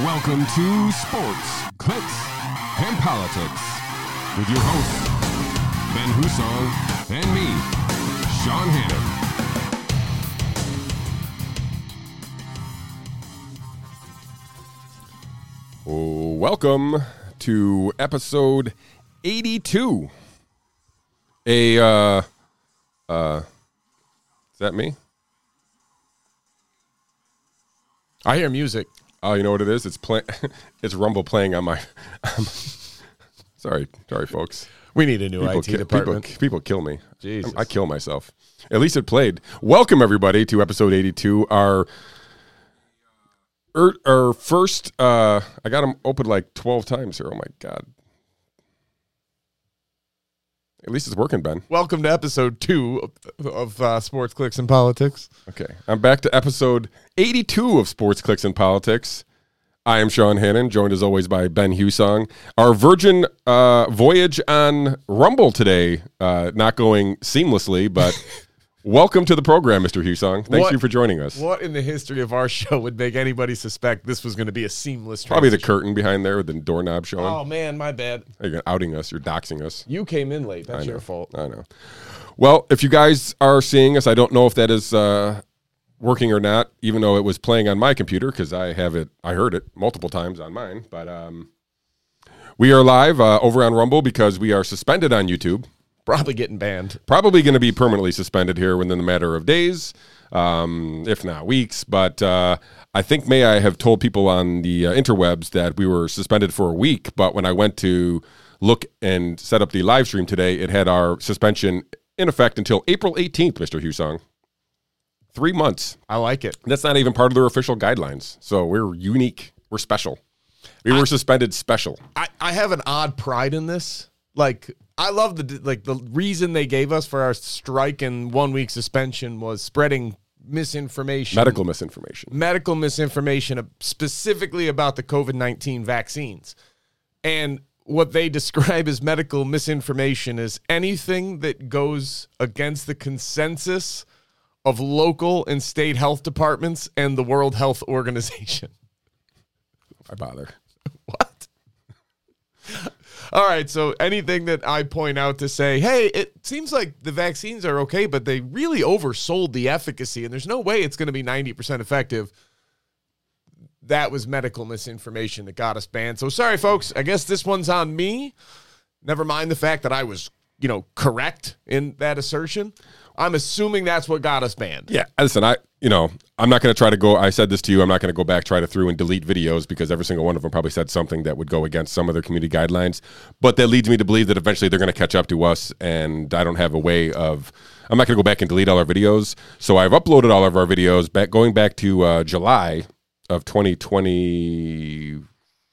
Welcome to Sports, Clicks, and Politics with your hosts, Ben Husong and me, Sean Hannon. Welcome to episode 82. A, uh, uh, is that me? I hear music. Oh, you know what it is? It's play- It's Rumble playing on my. sorry, sorry, folks. We need a new People, IT ki- department. people, people kill me. Jesus. I kill myself. At least it played. Welcome everybody to episode 82. Our er, our first. Uh, I got them open like 12 times here. Oh my god. At least it's working, Ben. Welcome to episode two of, of uh, Sports Clicks and Politics. Okay. I'm back to episode 82 of Sports Clicks and Politics. I am Sean Hannon, joined as always by Ben Husong. Our Virgin uh, voyage on Rumble today, uh, not going seamlessly, but welcome to the program, Mr. Husong. Thank What- you for joining us. What in the history of our show would make anybody suspect this was going to be a seamless Probably the curtain behind there with the doorknob showing. Oh, man, my bad. You're outing us. You're doxing us. You came in late. That's your fault. I know. Well, if you guys are seeing us, I don't know if that is uh, working or not, even though it was playing on my computer because I have it. I heard it multiple times on mine. But um, we are live uh, over on Rumble because we are suspended on YouTube. Probably getting banned. Probably going to be permanently suspended here within the matter of days, um, if not weeks. But uh, I think may I have told people on the uh, interwebs that we were suspended for a week. But when I went to look and set up the live stream today, it had our suspension in effect until April 18th, Mr. Husong. Three months. I like it. That's not even part of their official guidelines. So we're unique. We're special. We were suspended special. I, I have an odd pride in this. Like, I love the like the reason they gave us for our strike and one week suspension was spreading misinformation. Medical misinformation. medical misinformation specifically about the COVID 19 vaccines. And what they describe as medical misinformation is anything that goes against the consensus of local and state health departments and the World Health Organization. I bother. What? All right, so anything that I point out to say, hey, it seems like the vaccines are okay, but they really oversold the efficacy, and there's no way it's going to be 90% effective. That was medical misinformation that got us banned. So sorry, folks. I guess this one's on me. Never mind the fact that I was, you know, correct in that assertion. I'm assuming that's what got us banned. Yeah, listen, I you know I'm not going to try to go. I said this to you. I'm not going to go back try to through and delete videos because every single one of them probably said something that would go against some of their community guidelines. But that leads me to believe that eventually they're going to catch up to us, and I don't have a way of. I'm not going to go back and delete all our videos. So I've uploaded all of our videos back going back to uh, July of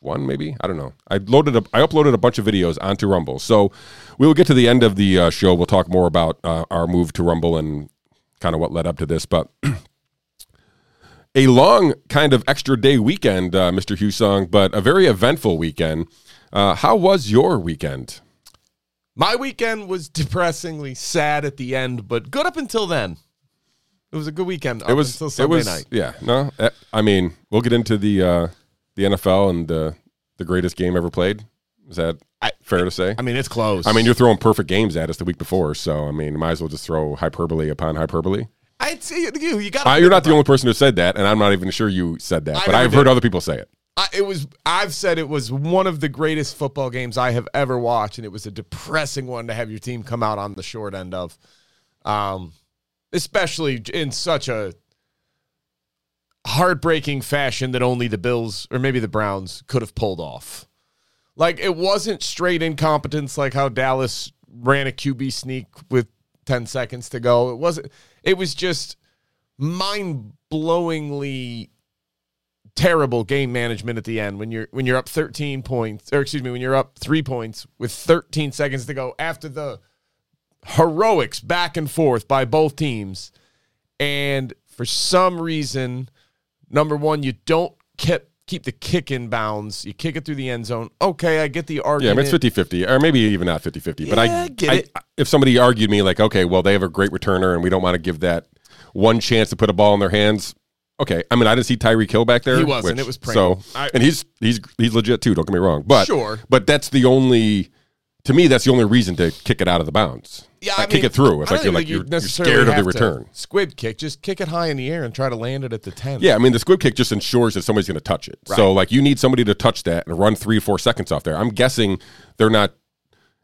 2021 maybe i don't know i loaded up i uploaded a bunch of videos onto rumble so we will get to the end of the uh, show we'll talk more about uh, our move to rumble and kind of what led up to this but a long kind of extra day weekend uh, mr husong but a very eventful weekend uh, how was your weekend My weekend was depressingly sad at the end, but good up until then. It was a good weekend. it was until it was night. yeah no eh, i mean we'll get into the uh, the nfl and the the greatest game ever played is that I- fair to say I mean, it's close. I mean, you're throwing perfect games at us the week before, so I mean, might as well just throw hyperbole upon hyperbole. I'd say you. You got. Uh, you're not the only person who said that, and I'm not even sure you said that, I but I've heard other people say it. I, it was. I've said it was one of the greatest football games I have ever watched, and it was a depressing one to have your team come out on the short end of, um, especially in such a heartbreaking fashion that only the Bills or maybe the Browns could have pulled off. Like it wasn't straight incompetence, like how Dallas ran a QB sneak with ten seconds to go. It wasn't. It was just mind blowingly terrible game management at the end when you're when you're up 13 points or excuse me when you're up 3 points with 13 seconds to go after the heroics back and forth by both teams and for some reason number 1 you don't keep keep the kick in bounds you kick it through the end zone okay I get the Yeah, argument I mean, it's 50 50, or maybe even not 50 50. But I, get I- it. if somebody argued me, like, okay, well, they have a great returner, and we don't want to give that one chance to put a ball in their hands, Okay, I mean, I didn't see Tyreek Hill back there. He wasn't. which- It was Pringle. so, I- and he's he's he's legit too. Don't get me wrong, but Sure. but that's the only. To me, that's the only reason to kick it out of the bounds. Yeah, I kick mean, it through. if I you're like you you're, you're scared of the return. Squib kick, just kick it high in the air and try to land it at the ten. Yeah, I mean the squib kick just ensures that somebody's going to touch it. So like you need somebody to touch that and run three or four seconds off there. I'm guessing they're not.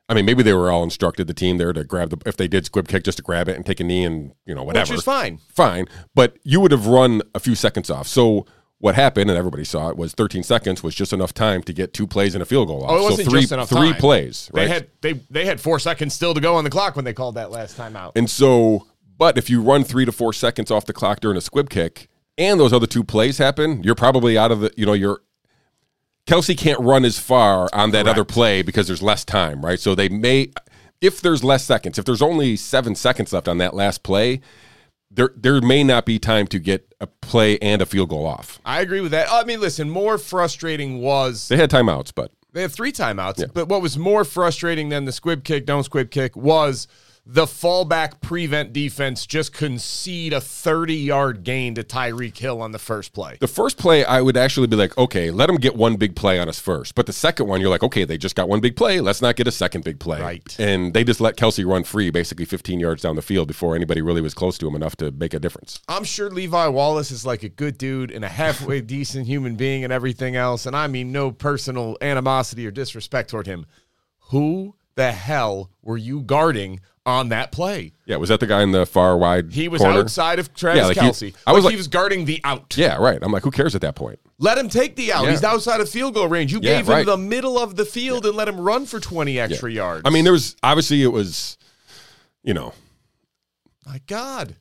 I mean, maybe they were all instructed the team there to grab the if they did squib kick just to grab it and take a knee and you know whatever. which is fine. fine, but you would have run a few seconds off. So what happened, and everybody saw it, was 13 seconds was just enough time to get two plays and a field goal off. Oh, it wasn't so three, just enough three time. plays, right? They had they they had four seconds still to go on the clock when they called that last time out. and so, but if you run three to four seconds off the clock during a squib kick, and those other two plays happen, you're probably out of the. You know, you're Kelce can't run as far on that other play because there's less time, right? So they may, if there's less seconds, if there's only seven seconds left on that last play, there there may not be time to get a play and a field goal off. I agree with that. I mean, listen, more frustrating was They had timeouts, but They had three timeouts. But what was more frustrating than the squib kick, don't squib kick, was the fallback prevent defense just concede a 30 yard gain to Tyreek Hill on the first play. The first play, I would actually be like, okay, let them get one big play on us first. But the second one, you're like, okay, they just got one big play. Let's not get a second big play. Right. And they just let Kelce run free, basically 15 yards down the field before anybody really was close to him enough to make a difference. I'm sure Levi Wallace is like a good dude and a halfway decent human being and everything else. And I mean, no personal animosity or disrespect toward him. Who the hell were you guarding on that play? Yeah, was that the guy in the far wide He was corner? outside of Travis Yeah, like he- Kelce. I was Like, like- he was guarding the out. Yeah, right. I'm like, who cares at that point? Let him take the out. Yeah. He's outside of field goal range. You Yeah, gave him right. the middle of the field and let him run for 20 extra yards. I mean, there was obviously it was, you know, my God.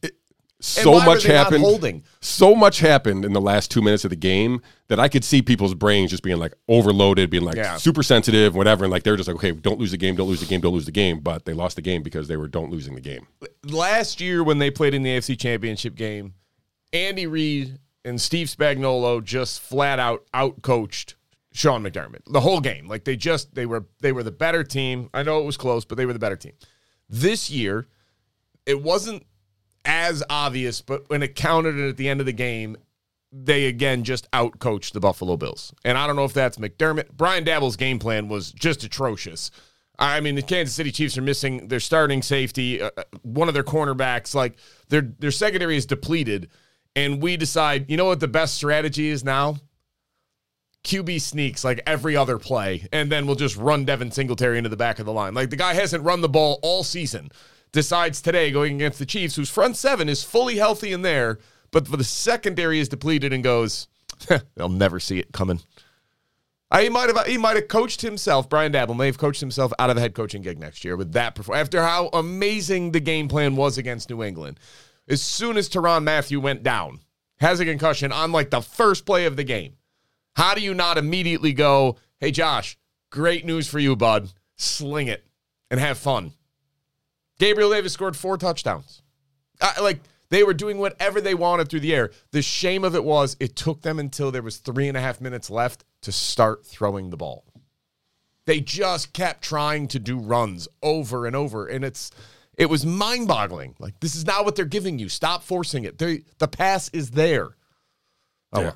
So much happened. holding? So much happened in the last two minutes of the game that I could see people's brains just being like overloaded, being like Yeah. super sensitive, whatever. And like they're just like, okay, don't lose the game, don't lose the game, don't lose the game. But they lost the game because they were don't losing the game. Last year when they played in the AFC Championship game, Andy Reid and Steve Spagnuolo just flat out outcoached Sean McDermott the whole game. Like they just they were they were the better team. I know it was close, but they were the better team. This year, it wasn't as obvious, but when it counted at the end of the game, they again just outcoached the Buffalo Bills. And I don't know if that's McDermott. Brian Daboll's game plan was just atrocious. I mean, the Kansas City Chiefs are missing their starting safety, uh, uh, one of their cornerbacks. Like their their secondary is depleted, and we decide, you know what the best strategy is now? QB sneaks like every other play, and then we'll just run Devin Singletary into the back of the line. Like the guy hasn't run the ball all season. Decides today going against the Chiefs, whose front seven is fully healthy in there, but the secondary is depleted and goes, they'll never see it coming. I, he might have he might have coached himself. Brian Daboll may have coached himself out of the head coaching gig next year with that performance. After how amazing the game plan was against New England, as soon as Tyrann Mathieu went down, has a concussion on like the first play of the game. How do you not immediately go, "Hey Josh, great news for you, bud. Sling it and have fun." Gabriel Davis scored four touchdowns. I, like they were doing whatever they wanted through the air. The shame of it was it took them until there was three and a half minutes left to start throwing the ball. They just kept trying to do runs over and over, and it's it was mind boggling. Like this is not what they're giving you. Stop forcing it. They, the pass is there. Oh, Yeah.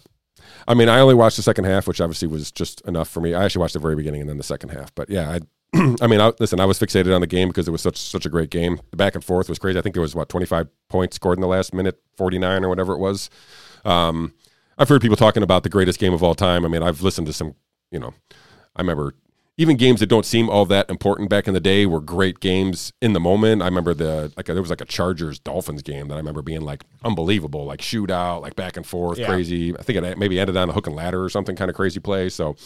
I mean, I only watched the second half, which obviously was just enough for me. I actually watched the very beginning and then the second half. But yeah, I I mean, I, listen, I was fixated on the game because it was such such a great game. The back and forth was crazy. I think there was what 25 points scored in the last minute, 49 or whatever it was. Um, I've heard people talking about the greatest game of all time. I mean, I've listened to some, you know, I remember even games that don't seem all that important back in the day were great games in the moment. I remember the like there was like a Chargers Dolphins game that I remember being like unbelievable, like shootout, like back and forth, Yeah. crazy. I think it maybe ended on a hook and ladder or something kind of crazy play. So,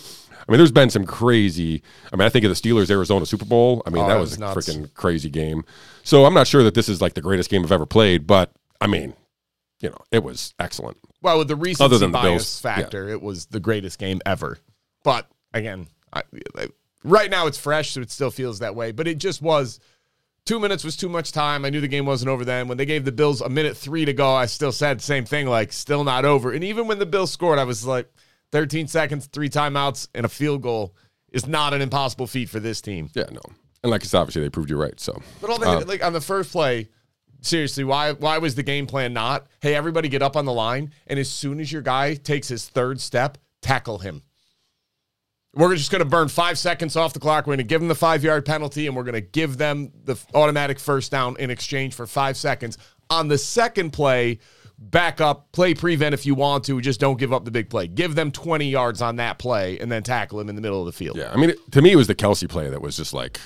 I mean, there's been some crazy. I mean, I think of the Steelers Arizona Super Bowl. I mean, Oh, that that was, was a freaking crazy game. So I'm not sure that this is like the greatest game I've ever played, but I mean, you know, it was excellent. Well, with the recency Other than the bias Bills, factor, it was the greatest game ever. But again, I, I- right now it's fresh, so it still feels that way. But it just was. Two minutes was too much time. I knew the game wasn't over then. When they gave the Bills a minute three to go, I still said the same thing, like still not over. And even when the Bills scored, I was like, 13 seconds, three timeouts, and a field goal is not an impossible feat for this team. Yeah, no. And like it's obviously they proved you right. So But all they um, like on the first play, seriously, why why was the game plan not, hey, everybody get up on the line, and as soon as your guy takes his third step, tackle him. We're just going to burn five seconds off the clock. We're going to give them the five yard penalty, and we're going to give them the automatic first down in exchange for five seconds. On the second play, back up, play prevent if you want to. Just don't give up the big play. Give them 20 yards on that play, and then tackle him in the middle of the field. Yeah, I mean, it, to me, it was the Kelce play that was just like,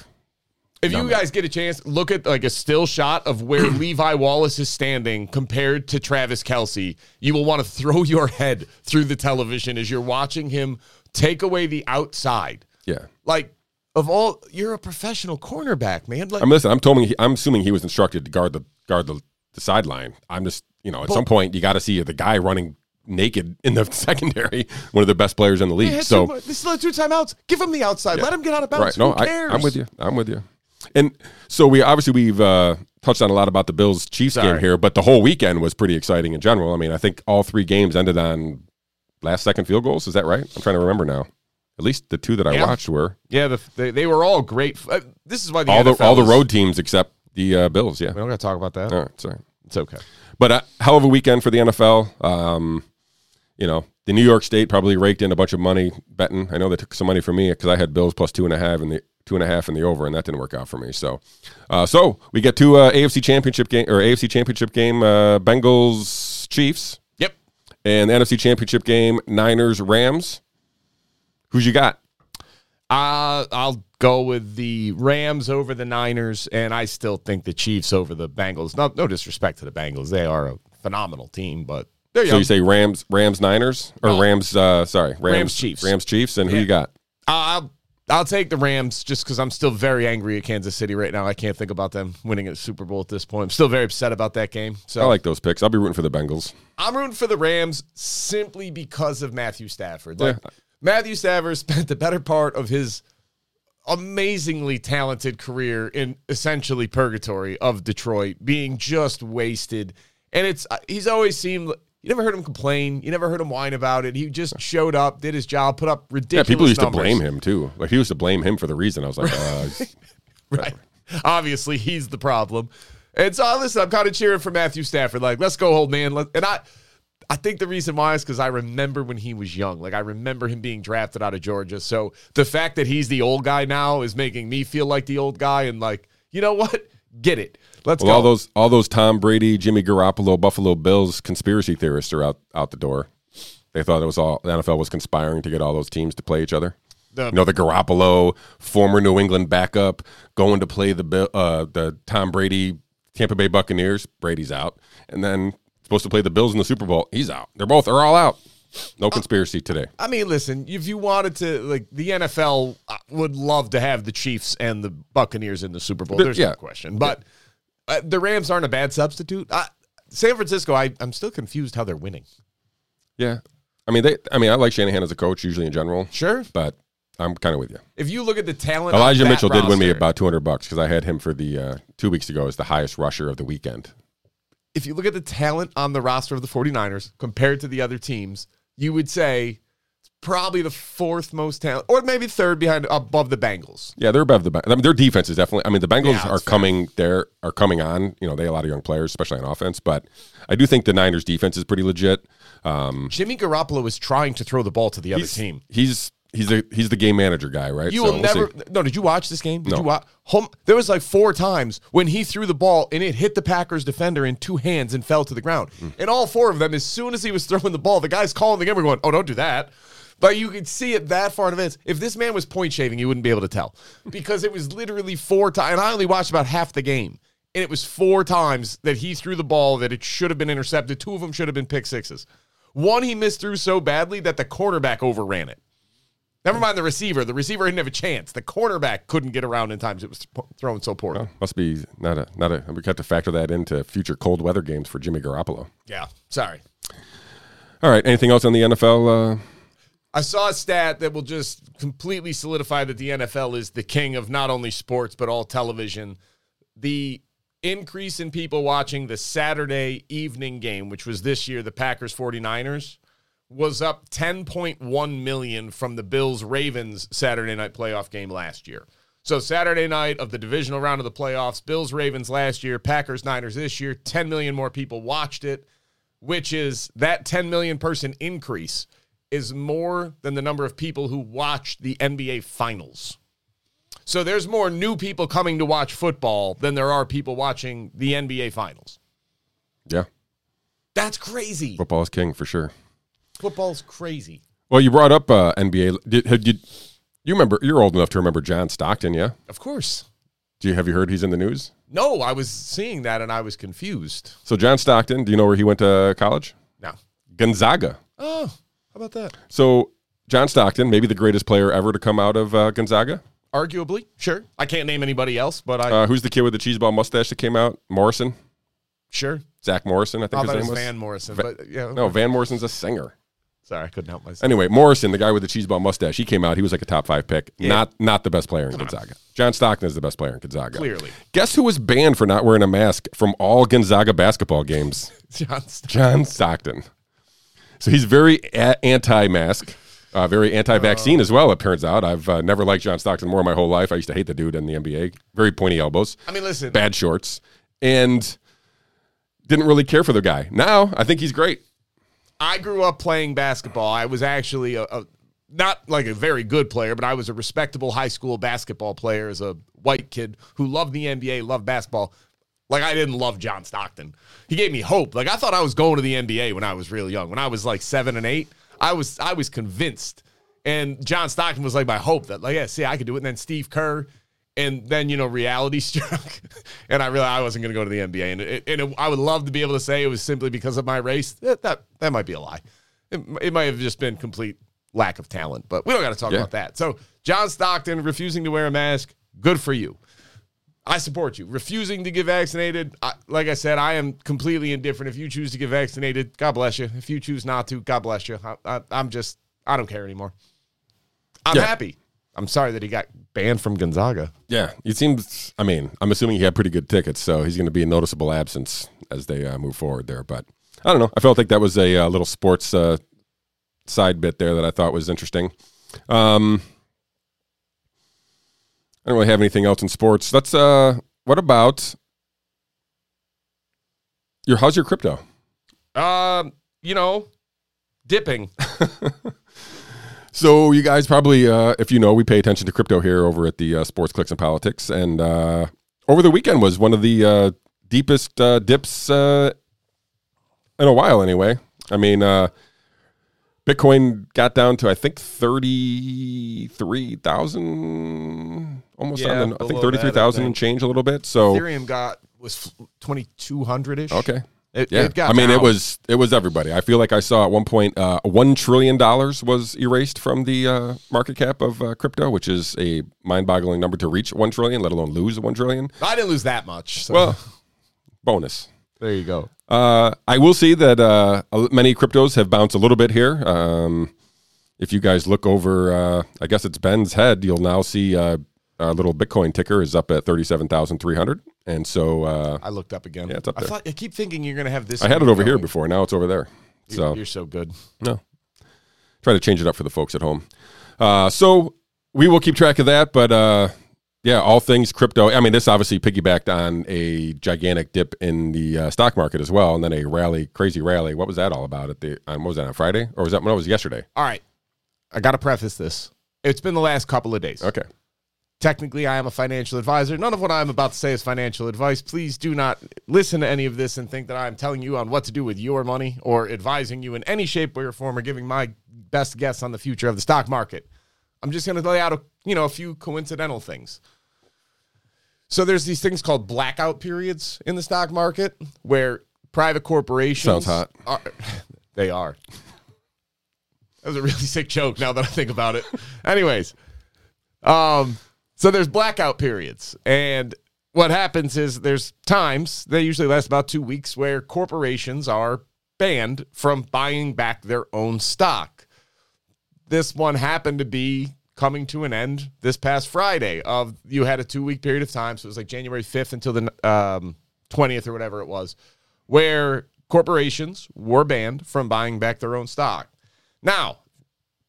If you guys get a chance, look at like a still shot of where Levi Wallace is standing compared to Travis Kelce. You will want to throw your head through the television as you're watching him take away the outside. yeah. Like of all, you're a professional cornerback, man. Like I'm listening. I'm. I'm assuming he was instructed to guard the guard the, the sideline. I'm just, you know, at some point you got to see the guy running naked in the secondary, one of the best players in the league. So two- this is two timeouts. Give him the outside. Let him get out of bounds. Right. No, Who cares? I, I'm with you. I'm with you. And so we obviously we've uh, touched on a lot about the Bills Chiefs game here, but the whole weekend was pretty exciting in general. I mean, I think all three games ended on last second field goals. Is that right? I'm trying to remember now. At least the two that I Yeah. watched were Yeah, the, they, they were all great. Uh, this is why the all the all the road teams except the uh, Bills. Yeah. We don't got to talk about that. All right. Sorry. It's okay. But uh, hell of a weekend for the NFL. Um, you know, the New York State probably raked in a bunch of money betting. I know they took some money from me because I had Bills plus two and a half and the two and a half in the over, and that didn't work out for me. So, uh, so we get to uh, AFC Championship game or AFC Championship game, uh, Bengals Chiefs. And the NFC Championship game, Niners Rams. Who's you got? Uh, I'll go with the Rams over the Niners, and I still think the Chiefs over the Bengals. No, no disrespect to the Bengals; they are a phenomenal team, but they're So young. you say Rams, Rams Niners, or No. Rams? Uh, sorry, Rams, Rams, Chiefs. Rams Chiefs, and who you got? I'll I'll take the Rams just because I'm still very angry at Kansas City right now. I can't think about them winning a Super Bowl at this point. I'm still very upset about that game. So I like those picks. I'll be rooting for the Bengals. I'm rooting for the Rams simply because of Matthew Stafford. Like Yeah. Matthew Stafford spent the better part of his amazingly talented career in essentially purgatory of Detroit, being just wasted. And it's uh, he's always seemed you never heard him complain, you never heard him whine about it. He just showed up, did his job, put up ridiculous. Yeah, people used numbers. to blame him too. Like he used to blame him for the reason. I was like, uh, Right. Obviously, he's the problem. And so, listen, I'm kind of cheering for Matthew Stafford. Like, let's go, old man. Let, and I, I think the reason why is because I remember when he was young. Like, I remember him being drafted out of Georgia. So the fact that he's the old guy now is making me feel like the old guy. And like, you know what? Get it. Let's well, go. all those all those Tom Brady, Jimmy Garoppolo, Buffalo Bills conspiracy theorists are out out the door. They thought it was all the NFL was conspiring to get all those teams to play each other. The- you know, the Garoppolo, former New England backup, going to play the uh, the Tom Brady Tampa Bay Buccaneers. Brady's out, and then supposed to play the Bills in the Super Bowl. He's out. They're both are all out. No conspiracy today. I mean, listen, if you wanted to, like, the NFL uh, would love to have the Chiefs and the Buccaneers in the Super Bowl. There's yeah. no question. But uh, the Rams aren't a bad substitute. Uh, San Francisco, I, I'm still confused how they're winning. Yeah, I mean they. I mean I like Shanahan as a coach usually in general, Sure. but I'm kind of with you. If you look at the talent, Elijah Mitchell did win me about 200 bucks because I had him for the uh, two weeks ago as the highest rusher of the weekend. If you look at the talent on the roster of the 49ers compared to the other teams, you would say probably the fourth most talent, or maybe third behind above the Bengals. Yeah, they're above the. I mean, their defense is definitely. I mean, the Bengals Yeah, are coming. They're are coming on. You know, they have a lot of young players, especially on offense. But I do think the Niners' defense is pretty legit. Um, Jimmy Garoppolo is trying to throw the ball to the other team. He's he's a he's the game manager guy, right? You So will we'll never. see. No, did you watch this game? Did No. you watch? Home, there was like four times when he threw the ball and it hit the Packers defender in two hands and fell to the ground. Hmm. And all four of them, as soon as he was throwing the ball, the guys calling the game were going, "Oh, don't do that." But you could see it that far in advance. If this man was point shaving, you wouldn't be able to tell because it was literally four times. And I only watched about half the game, and it was four times that he threw the ball that it should have been intercepted. Two of them should have been pick sixes. One he missed through so badly that the quarterback overran it. Never mind the receiver. The receiver didn't have a chance. The cornerback couldn't get around in times. It was th- thrown so poorly. Must be not a not a. We got to factor that into future cold weather games for Jimmy Garoppolo. Yeah. Sorry. All right. Anything else on the NFL? Uh, I saw a stat that will just completely solidify that the NFL is the king of not only sports, but all television. The increase in people watching the Saturday evening game, which was this year the Packers 49ers, was up 10.1 million from the Bills Ravens Saturday night playoff game last year. So Saturday night of the divisional round of the playoffs, Bills Ravens last year, Packers Niners this year, 10 million more people watched it, which is that 10 million person increase is more than the number of people who watch the NBA finals. So there's more new people coming to watch football than there are people watching the NBA finals. Yeah. That's crazy. Football is king for sure. Football's crazy. Well, you brought up uh, NBA. Did, had you, you remember? You're old enough to remember John Stockton, yeah? Of course. Do you have you heard he's in the news? No, I was seeing that and I was confused. So John Stockton, do you know where he went to college? No. Gonzaga. Oh, how about that? So John Stockton, maybe the greatest player ever to come out of uh, Gonzaga. Arguably, sure. I can't name anybody else, but I Uh, who's the kid with the cheeseball mustache that came out? Morrison, sure. Zach Morrison, I think his name was. Van Morrison, Va- but yeah. No, Van Morrison's a singer. sorry, I couldn't help myself. Anyway, Morrison, the guy with the cheeseball mustache, he came out. He was like a top five pick. Yeah. Not not the best player in Gonzaga. John Stockton is the best player in Gonzaga. Clearly, Guess who was banned for not wearing a mask from all Gonzaga basketball games? John. St- John Stockton. So he's very a- anti-mask, uh, very anti-vaccine as well. It turns out I've uh, never liked John Stockton more in my whole life. I used to hate the dude in the NBA. Very pointy elbows, I mean, listen. bad shorts, and didn't really care for the guy. Now I think he's great. I grew up playing basketball. I was actually a, a not like a very good player, but I was a respectable high school basketball player as a white kid who loved the NBA, loved basketball. Like I didn't love John Stockton. He gave me hope. Like I thought I was going to the NBA when I was real young. When I was like seven and eight, I was I was convinced. And John Stockton was like my hope that like yeah, see I could do it. And then Steve Kerr, and then you know reality struck, and I realized I wasn't going to go to the NBA. And it, and it, I would love to be able to say it was simply because of my race. That that, that might be a lie. It, it might have just been complete lack of talent. But we don't got to talk Yeah. about that. So John Stockton refusing to wear a mask, good for you. I support you. Refusing to get vaccinated, I, like I said, I am completely indifferent. If you choose to get vaccinated, God bless you. If you choose not to, God bless you. I, I, I'm just, I don't care anymore. I'm Yeah. happy. I'm sorry that he got banned from Gonzaga. Yeah, it seems. I mean, I'm assuming he had pretty good tickets, so he's going to be a noticeable absence as they uh, move forward there. But I don't know. I felt like that was a uh, little sports uh, side bit there that I thought was interesting. Um, I don't really have anything else in sports. Let's. Uh, what about your? How's your crypto? Um, you know, dipping. So you guys probably, uh, if you know, we pay attention to crypto here over at the uh, Sports Clicks and Politics, and uh, over the weekend was one of the uh, deepest uh, dips uh, in a while. Anyway, I mean, uh, Bitcoin got down to I think thirty three thousand, almost Yeah, on the, I think below thirty three that, I thousand and change a little bit. So Ethereum got was 2200 ish. okay, It, yeah. it got I mean, it was it was everybody. I feel like I saw at one point uh, one trillion dollars was erased from the uh, market cap of uh, crypto, which is a mind-boggling number to reach one trillion, let alone lose one trillion. I didn't lose that much. So Well, bonus. there you go. Uh, I will see that uh, many cryptos have bounced a little bit here. Um, if you guys look over, uh, I guess it's Ben's head, you'll now see uh, our little Bitcoin ticker is up at thirty-seven thousand three hundred, and so uh, I looked up again. Yeah, it's up I there. thought I keep thinking you're gonna have this. I had it over here before. Now it's over there. You're- So you're so good. No. Try to change it up for the folks at home. Uh, so we will keep track of that. But uh, yeah, all things crypto. I mean, this obviously piggybacked on a gigantic dip in the uh, stock market as well, and then a rally, crazy rally. What was that all about? At the um, what was that on Friday or was that? No, it was yesterday. All right, I got to preface this. It's been the last couple of days. Okay. Technically, I am a financial advisor. None of what I'm about to say is financial advice. Please do not listen to any of this and think that I'm telling you on what to do with your money or advising you in any shape, way, or form, or giving my best guess on the future of the stock market. I'm just going to lay out a you know a few coincidental things. So there's these things called blackout periods in the stock market where private corporations Sounds hot. Are, they are. That was a really sick joke now that I think about it. Anyways, um, so there's blackout periods, and what happens is there's times they usually last about two weeks where corporations are banned from buying back their own stock. This one happened to be coming to an end this past Friday. Of you had a two week period of time, so it was like January 5th until the um, 20th or whatever it was, where corporations were banned from buying back their own stock. Now,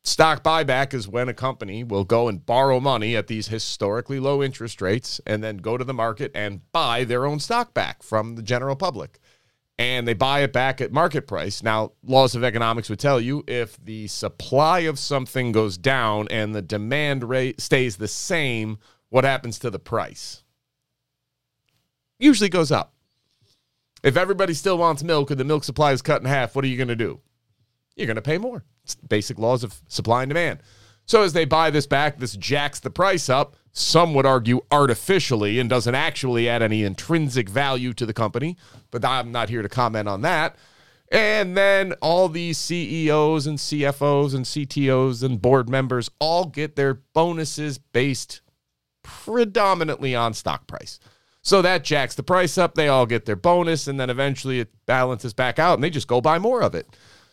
Stock buyback is when a company will go and borrow money at these historically low interest rates and then go to the market and buy their own stock back from the general public. And they buy it back at market price. Now, laws of economics would tell you if the supply of something goes down and the demand rate stays the same, what happens to the price? Usually goes up. If everybody still wants milk and the milk supply is cut in half, what are you going to do? You're going to pay more. Basic laws of supply and demand. So as they buy this back, this jacks the price up. Some would argue artificially and doesn't actually add any intrinsic value to the company, but I'm not here to comment on that. And then all these CEOs and CFOs and CTOs and board members all get their bonuses based predominantly on stock price. So that jacks the price up. They all get their bonus, and then eventually it balances back out, and they just go buy more of it.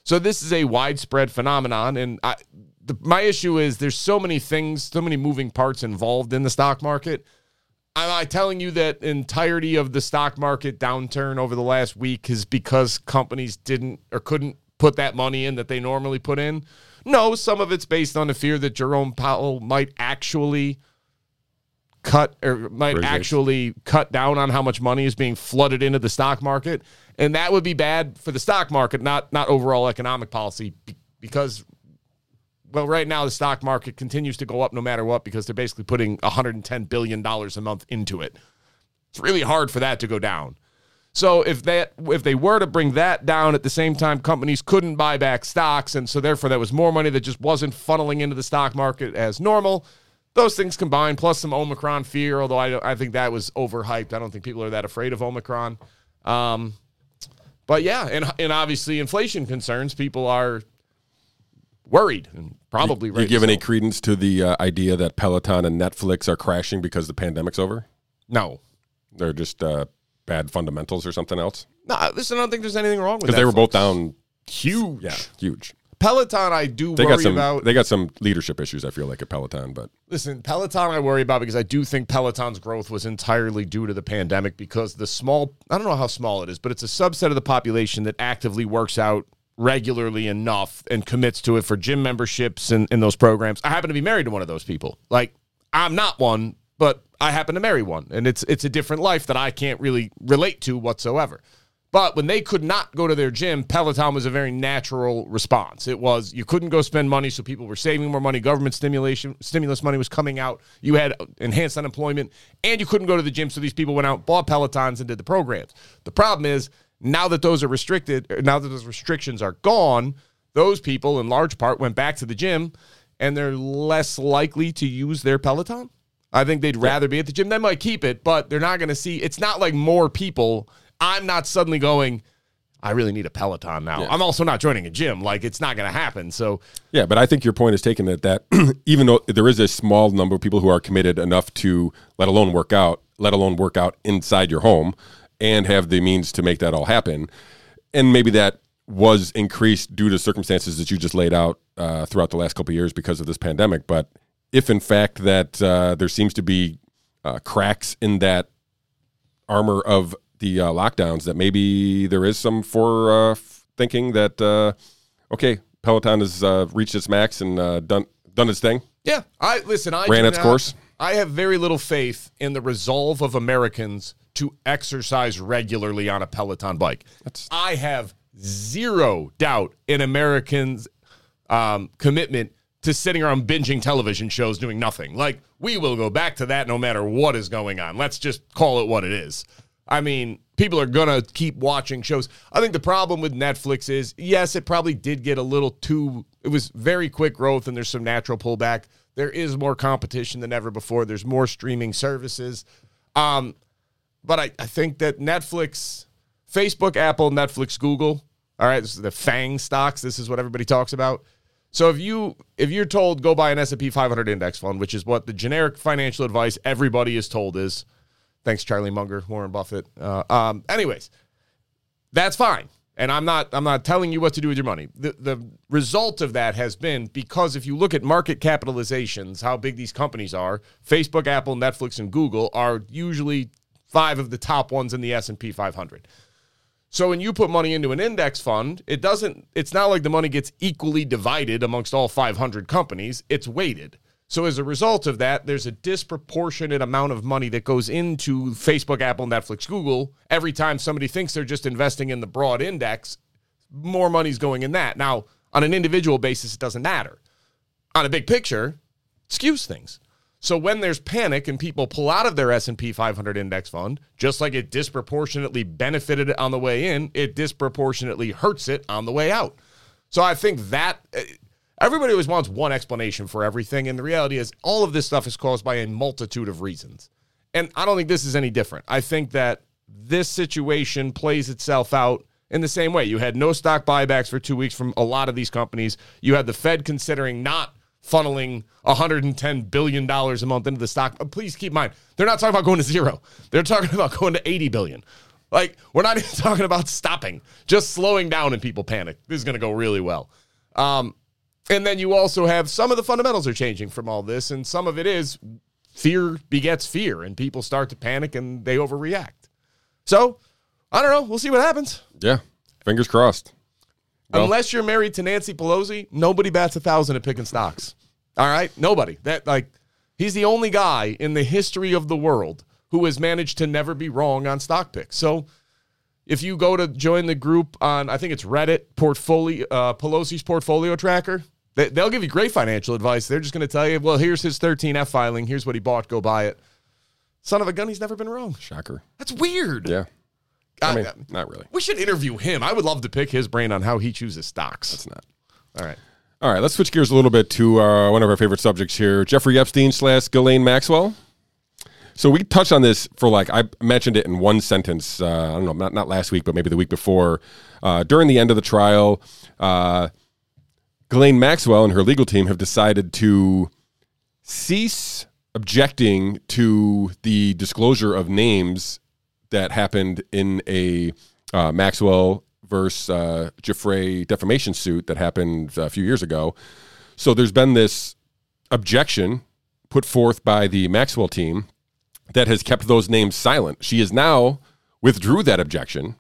So this is a widespread phenomenon, and I, the, my issue is there's so many things, so many moving parts involved in the stock market. Am I telling you that entirety of the stock market downturn over the last week is because companies didn't or couldn't put that money in that they normally put in? No, some of it's based on the fear that Jerome Powell might actually cut or might rates. actually cut down on how much money is being flooded into the stock market. And that would be bad for the stock market not not overall economic policy because well right now the stock market continues to go up no matter what because they're basically putting 110 billion dollars a month into it. It's really hard for that to go down. So if that if they were to bring that down at the same time companies couldn't buy back stocks. And so therefore there was more money that just wasn't funneling into the stock market as normal those things combined plus some omicron fear although i, I think that was overhyped i don't think people are that afraid of omicron um, but yeah and, and obviously inflation concerns people are worried and probably you right give any credence to the uh, idea that Peloton and Netflix are crashing because the pandemic's over? no They're just uh, bad fundamentals or something else? no listen i don't think there's anything wrong with Because they were both down. huge Yeah, huge. Peloton i do They worry got some. about They got some leadership issues. I feel like at Peloton, but Listen, Peloton I worry about because I do think Peloton's growth was entirely due to the pandemic because the small, I don't know how small it is, but it's a subset of the population that actively works out regularly enough and commits to it for gym memberships and, and those programs. I happen to be married to one of those people. Like, I'm not one, but I happen to marry one. And it's it's a different life that I can't really relate to whatsoever. But when they could not go to their gym, Peloton was a very natural response. It was you couldn't go spend money, so people were saving more money. Government stimulation, stimulus money was coming out. You had enhanced unemployment, and you couldn't go to the gym, so these people went out, bought Pelotons, and did the programs. The problem is now that those are restricted, er, now that those restrictions are gone, those people, in large part, went back to the gym, and they're less likely to use their Peloton. I think they'd rather be at the gym. They might keep it, but they're not going to see. It's not like more people. I'm not suddenly going. I really need a Peloton now. I'm also not joining a gym. Like it's not going to happen. So yeah. But I think your point is taken that that even though there is a small number of people who are committed enough to let alone work out, let alone work out inside your home, and have the means to make that all happen, and maybe that was increased due to circumstances that you just laid out uh, throughout the last couple of years because of this pandemic. But if in fact that uh, there seems to be uh, cracks in that armor of the uh, lockdowns, that maybe there is some for uh, thinking that uh, okay, Peloton has uh, reached its max and uh, done done its thing. yeah, I listen. I Ran its not- course? I have very little faith in the resolve of Americans to exercise regularly on a Peloton bike. I have zero doubt in Americans' um, commitment to sitting around binging television shows doing nothing. Like, we will go back to that no matter what is going on. Let's just call it what it is. I mean, people are going to keep watching shows. I think the problem with Netflix is, yes, it probably did get a little too, it was very quick growth and there's some natural pullback. There is more competition than ever before. There's more streaming services. Um, but I, I think that Netflix, Facebook, Apple, Netflix, Google, all right, this is the FANG stocks. This is what everybody talks about. So if you if you're told go buy an S&P 500 index fund, which is what the generic financial advice everybody is told is, thanks Charlie Munger, Warren Buffett. Uh, um, anyways, that's fine. And I'm not I'm not telling you what to do with your money. The the result of that has been because if you look at market capitalizations, how big these companies are, Facebook, Apple, Netflix and Google are usually five of the top ones in the S&P 500. So when you put money into an index fund, it doesn't it's not like the money gets equally divided amongst all 500 companies, it's weighted. So as a result of that, there's a disproportionate amount of money that goes into Facebook, Apple, Netflix, Google every time somebody thinks they're just investing in the broad index, more money's going in that. Now, on an individual basis it doesn't matter. On a big picture, skews things. So when there's panic and people pull out of their S&P 500 index fund, just like it disproportionately benefited it on the way in, it disproportionately hurts it on the way out. So I think that eh, everybody always wants one explanation for everything and the reality is all of this stuff is caused by a multitude of reasons. And I don't think this is any different. I think that this situation plays itself out in the same way. You had no stock buybacks for 2 weeks from a lot of these companies. You had the Fed considering not funneling 110 billion dollars a month into the stock. But please keep in mind, they're not talking about going to zero. They're talking about going to 80 billion. Like we're not even talking about stopping, just slowing down and people panic. This is going to go really well. Um, and then you also have some of the fundamentals are changing from all this, and some of it is fear begets fear, and people start to panic and they overreact. So I don't know. We'll see what happens. Yeah. Fingers crossed. Well- Unless you're married to Nancy Pelosi, nobody bats a thousand at picking stocks. All right, nobody. That like he's the only guy in the history of the world who has managed to never be wrong on stock picks. So if you go to join the group on, I think it's Reddit portfolio uh, Pelosi's portfolio tracker, they, they'll give you great financial advice. They're just going to tell you, well, here's his 13F filing. Here's what he bought. Go buy it. Son of a gun, he's never been wrong. Shocker. That's weird. Yeah. I I- mean, not really. we should interview him. I would love to pick his brain on how he chooses stocks. It's not. All right. All right, let's switch gears a little bit to uh, one of our favorite subjects here Jeffrey Epstein slash Ghislaine Maxwell. So we touched on this for like, I mentioned it in one sentence, uh, I don't know, not, not last week, but maybe the week before. Uh, during the end of the trial, uh, Ghislaine Maxwell and her legal team have decided to cease objecting to the disclosure of names that happened in a uh, Maxwell versus uh, Giuffre defamation suit that happened a few years ago. So there's been this objection put forth by the Maxwell team that has kept those names silent. She has now withdrew that objection,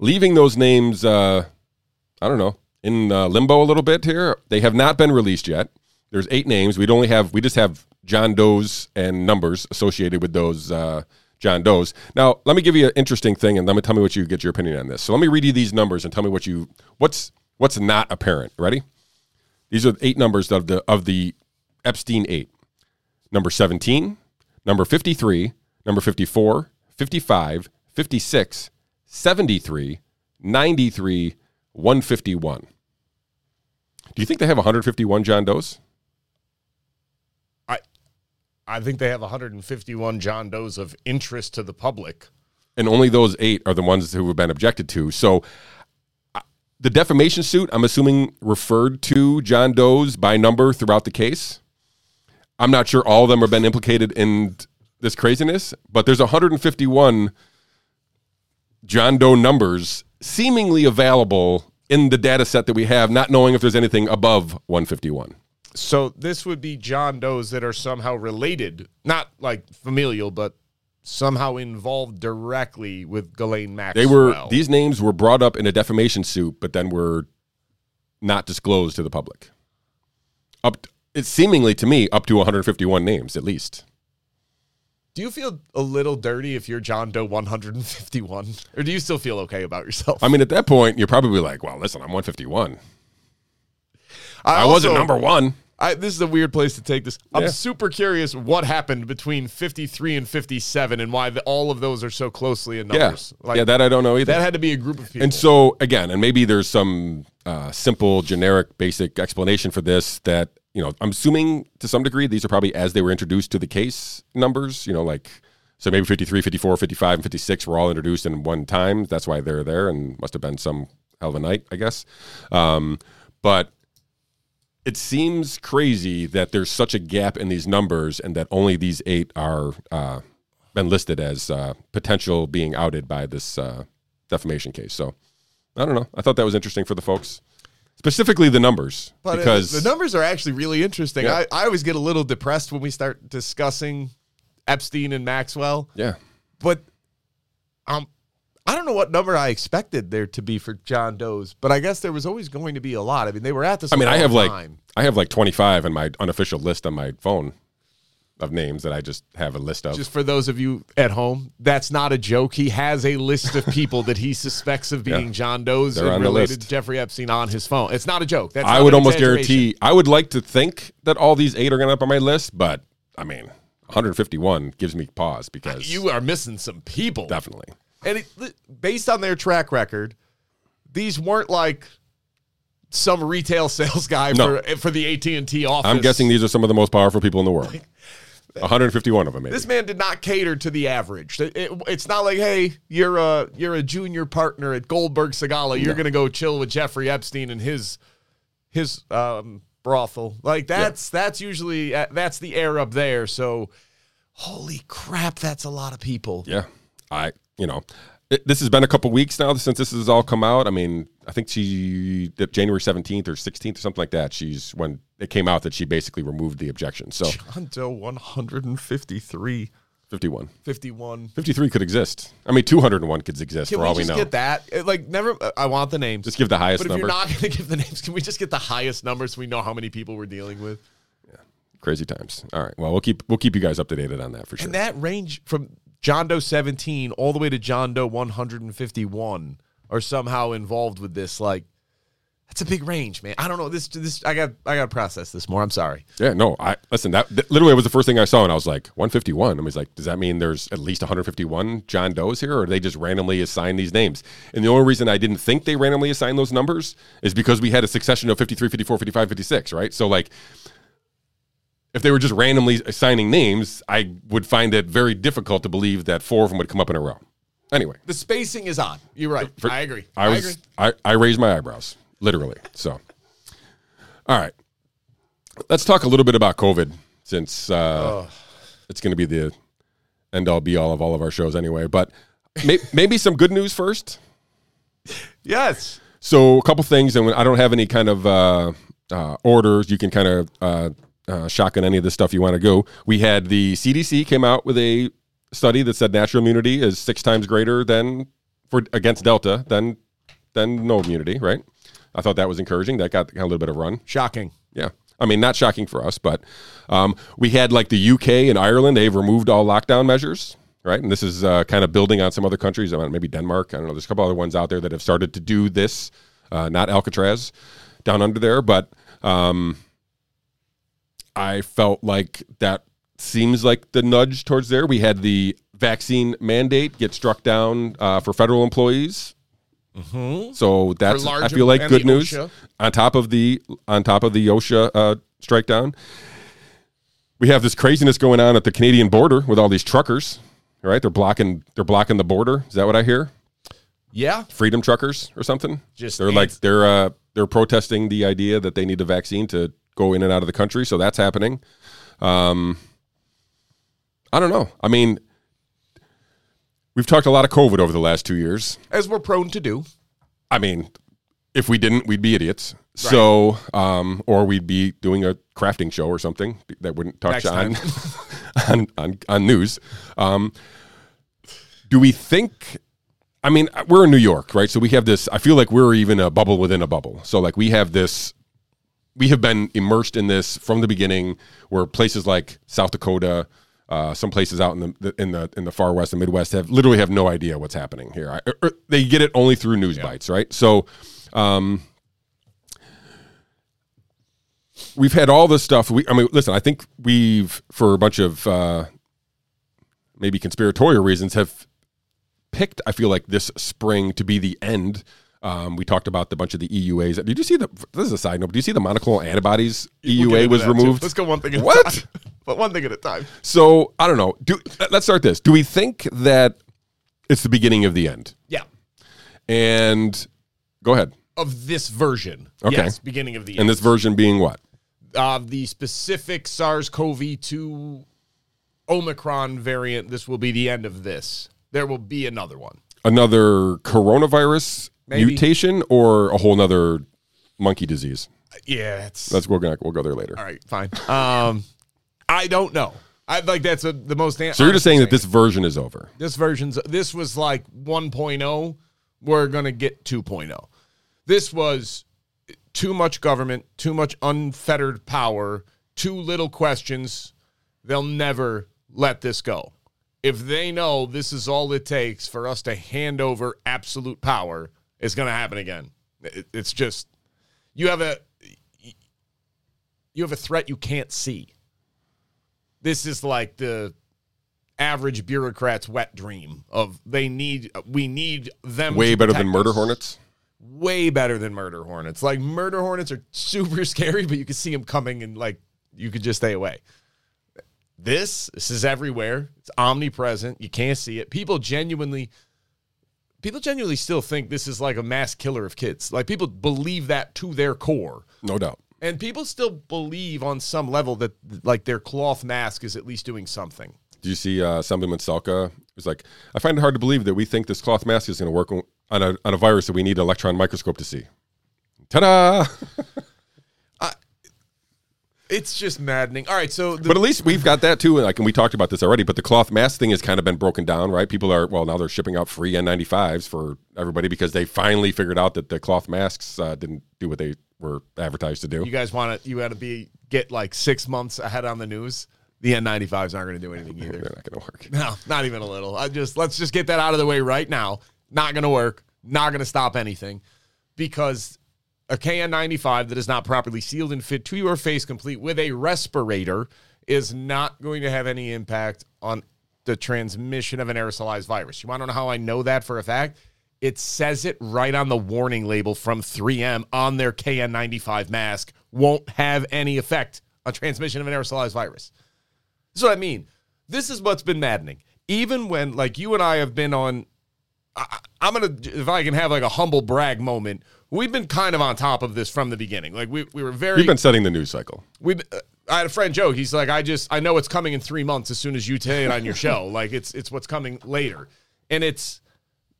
leaving those names, uh, I don't know, in uh, limbo a little bit here. They have not been released yet. There's eight names. We'd only have, we just have John Doe's and numbers associated with those uh, John Doe's. Now, let me give you an interesting thing, and let me tell me what you get your opinion on this. So let me read you these numbers and tell me what you what's what's not apparent. Ready? These are eight numbers of the of the Epstein eight. Number 17, number 53, number 54, 55, 56, 73, 93, 151. Do you think they have 151 John Doe's? I I think they have 151 John Does of interest to the public. and only those eight are the ones who have been objected to. So the defamation suit, I'm assuming, referred to John Doe's by number throughout the case. I'm not sure all of them have been implicated in this craziness, but there's 151 John Doe numbers seemingly available in the data set that we have, not knowing if there's anything above 151. So this would be John Does that are somehow related, not like familial, but somehow involved directly with Ghislaine Maxwell. They were these names were brought up in a defamation suit, but then were not disclosed to the public. Up, it's seemingly to me up to 151 names at least. Do you feel a little dirty if you're John Doe 151, or do you still feel okay about yourself? I mean, at that point, you're probably like, "Well, listen, I'm 151. I, wasn't number one." I, this is a weird place to take this. I'm Yeah. super curious what happened between 53 and 57 and why the, all of those are so closely in Yeah, numbers. yeah, that I don't know either. that had to be a group of people. And so again, and maybe there's some uh, simple, generic, basic explanation for this that you know I'm assuming to some degree these are probably as they were introduced to the case numbers. You know, like so maybe 53, 54, 55, and 56 were all introduced in one time. That's why they're there, and must have been some hell of a night, I guess. Um, but it seems crazy that there's such a gap in these numbers, and that only these eight are uh, been listed as uh, potential being outed by this uh, defamation case. So I don't know. I thought that was interesting for the folks, specifically the numbers, But uh, because the numbers are actually really interesting. Yeah. I, I always get a little depressed when we start discussing Epstein and Maxwell, yeah, but um, I don't know what number I expected there to be for John Doe's, but I guess there was always going to be a lot. I mean, they were at this. I mean, I have the like. I have like 25 in my unofficial list on my phone of names that I just have a list of. Just for those of you at home, that's not a joke. He has a list of people that he suspects of being Yeah. John Doe's They're and related to Jeffrey Epstein on his phone. It's not a joke. That's I would almost guarantee. I would like to think that all these eight are going to up on my list, but I mean, 151 gives me pause because you are missing some people. definitely. And it, based on their track record, these weren't like some retail sales guy No. for for the AT and T office. I'm guessing these are some of the most powerful people in the world. 151 of them, maybe. this man did not cater to the average. It- it- it's not like, hey, you're a you're a junior partner at Goldberg Segalla. You're gonna go chill with Jeffrey Epstein and his his um, brothel. Like that's that's usually uh, that's the air up there. So, holy crap, that's a lot of people. Yeah, I you know, it, this has been a couple weeks now since this has all come out. I mean, I think she January seventeenth or sixteenth or something like that. She's when it came out that she basically removed the objection. So John Doe 153, 51, 51. 53 could exist. I mean, two hundred and one could exist Can for we all we know. get that? It, like, never. uh, I want the names. Just give the highest but if number. you're not going to give the names, can we just get the highest numbers so we know how many people we're dealing with? Yeah. Crazy times. All right. Well, we'll keep we'll keep you guys updated on that for sure. And that range from John Doe 17 all the way to John Doe 151 are somehow involved with this. Like, that's a big range, man. I don't know. This, this, I got, I got to process this more. I'm sorry. Yeah, no, I listen. That, that literally was the first thing I saw, and I was like, 151. I was like, does that mean there's at least 151 John Does here, or they just randomly assign these names? And the only reason I didn't think they randomly assigned those numbers is because we had a succession of 53, 54, 55, 56, right? So like, if they were just randomly assigning names, I would find it very difficult to believe that four of them would come up in a row. Anyway, The spacing is odd. You're right. for- I agree. I was agree. I, I raised my eyebrows literally. So, all right, let's talk a little bit about COVID since uh, it's going to be the end all be all of all of our shows anyway. But may, maybe some good news first. Yes. So a couple things, and I don't have any kind of uh, uh, orders. You can kind of uh, uh, shotgun any of this stuff you want to go. We had the CDC came out with a study that said natural immunity is six times greater than for against Delta than than no immunity. Right? I thought that was encouraging. That got, got a little bit of run. Shocking. Yeah. I mean, not shocking for us, but um, we had like the UK and Ireland. They've removed all lockdown measures, right? And this is uh, kind of building on some other countries. I mean, maybe Denmark. I don't know. There's a couple other ones out there that have started to do this. Uh, not Alcatraz down under there, but um, I felt like that seems like the nudge towards there. We had the vaccine mandate get struck down uh, for federal employees. So that's I feel like good news OSHA. on top of the on top of the OSHA uh, strike down. We have this craziness going on at the Canadian border with all these truckers. Right? They're blocking they're blocking the border. Is that what I hear? Yeah. Freedom truckers or something? Just they're like they're uh, they're protesting the idea that they need a vaccine to go in and out of the country. So that's happening. Um, I don't know. I mean, we've talked a lot of COVID over the last two years. As we're prone to do. I mean, if we didn't, we'd be idiots. So, um, or we'd be doing a crafting show or something that wouldn't touch on, on on on news. Um, do we think? I mean, we're in New York, right? So we have this. I feel like we're even a bubble within a bubble. So, like, we have this. We have been immersed in this from the beginning. Where places like South Dakota, uh, some places out in the in the in the far west and Midwest have literally have no idea what's happening here. I, or- or they get it only through news bites, right? So. Um, we've had all this stuff. We, I mean, listen. I think we've, for a bunch of uh, maybe conspiratorial reasons, have picked. I feel like this spring to be the end. Um, we talked about the bunch of the EUAs. Did you see the? This is a side note. But do you see the monoclonal antibodies We'll EUA was that, too. removed? Let's go one thing at a time. What? but one thing at a time. So I don't know. Do let's start this. Do we think that it's the beginning of the end? Yeah. And go ahead. Of this version. Okay. Yes. Beginning of the And this version being what? uh, the specific SARS-CoV-2 Omicron variant. This will be the end of this. There will be another one. Another coronavirus Maybe. mutation or a whole nother monkey disease? Yeah, it's That's we're gonna we'll go there later. all right. Fine. Um, I don't know. I like that's a, the most. So you're just saying that this version is over. this version's this was like 1.0. We're gonna get 2.0. This was too much government, too much unfettered power, too little questions. They'll never let this go. If they know this is all it takes for us to hand over absolute power, it's going to happen again. It- It's just you have a you have a threat you can't see. This is like the average bureaucrat's wet dream of they need we need them Way better than protect murder us hornets. way better than murder hornets. Like murder hornets are super scary, but you can see them coming and like you could just stay away. This this is everywhere. It's omnipresent. You can't see it. People genuinely people genuinely still think this is like a mass killer of kids. Like people believe that to their core. No doubt. And people still believe on some level that like their cloth mask is at least doing something. Do you see uh, Assemblyman Selka? It's like, I find it hard to believe that we think this cloth mask is going to work on a, on a virus that we need an electron microscope to see. Ta da! It's just maddening. All right, so the, But at least we've got that too. Like, and we talked about this already. But the cloth mask thing has kind of been broken down, right? People are well now they're shipping out free N95s for everybody because they finally figured out that the cloth masks uh, didn't do what they were advertised to do. you guys want to you got to be get like six months ahead on the news. The N95s aren't going to do anything either. They're not going to work. No, not even a little. I just let's just get that out of the way right now. Not going to work. Not going to stop anything because a KN95 that is not properly sealed and fit to your face, complete with a respirator, is not going to have any impact on the transmission of an aerosolized virus. You want to know how I know that for a fact? It says it right on the warning label from 3M on their KN95 mask. Won't have any effect on transmission of an aerosolized virus. This is what I mean. This is what's been maddening. Even when, like, you and I have been on, I, I'm gonna, if I can have like a humble brag moment, we've been kind of on top of this from the beginning. Like, we we were very, We've been setting the news cycle. we. Uh, I had a friend joke. He's like, I just, I know it's coming in three months as soon as you say it on your show. Like, it's it's what's coming later, and it's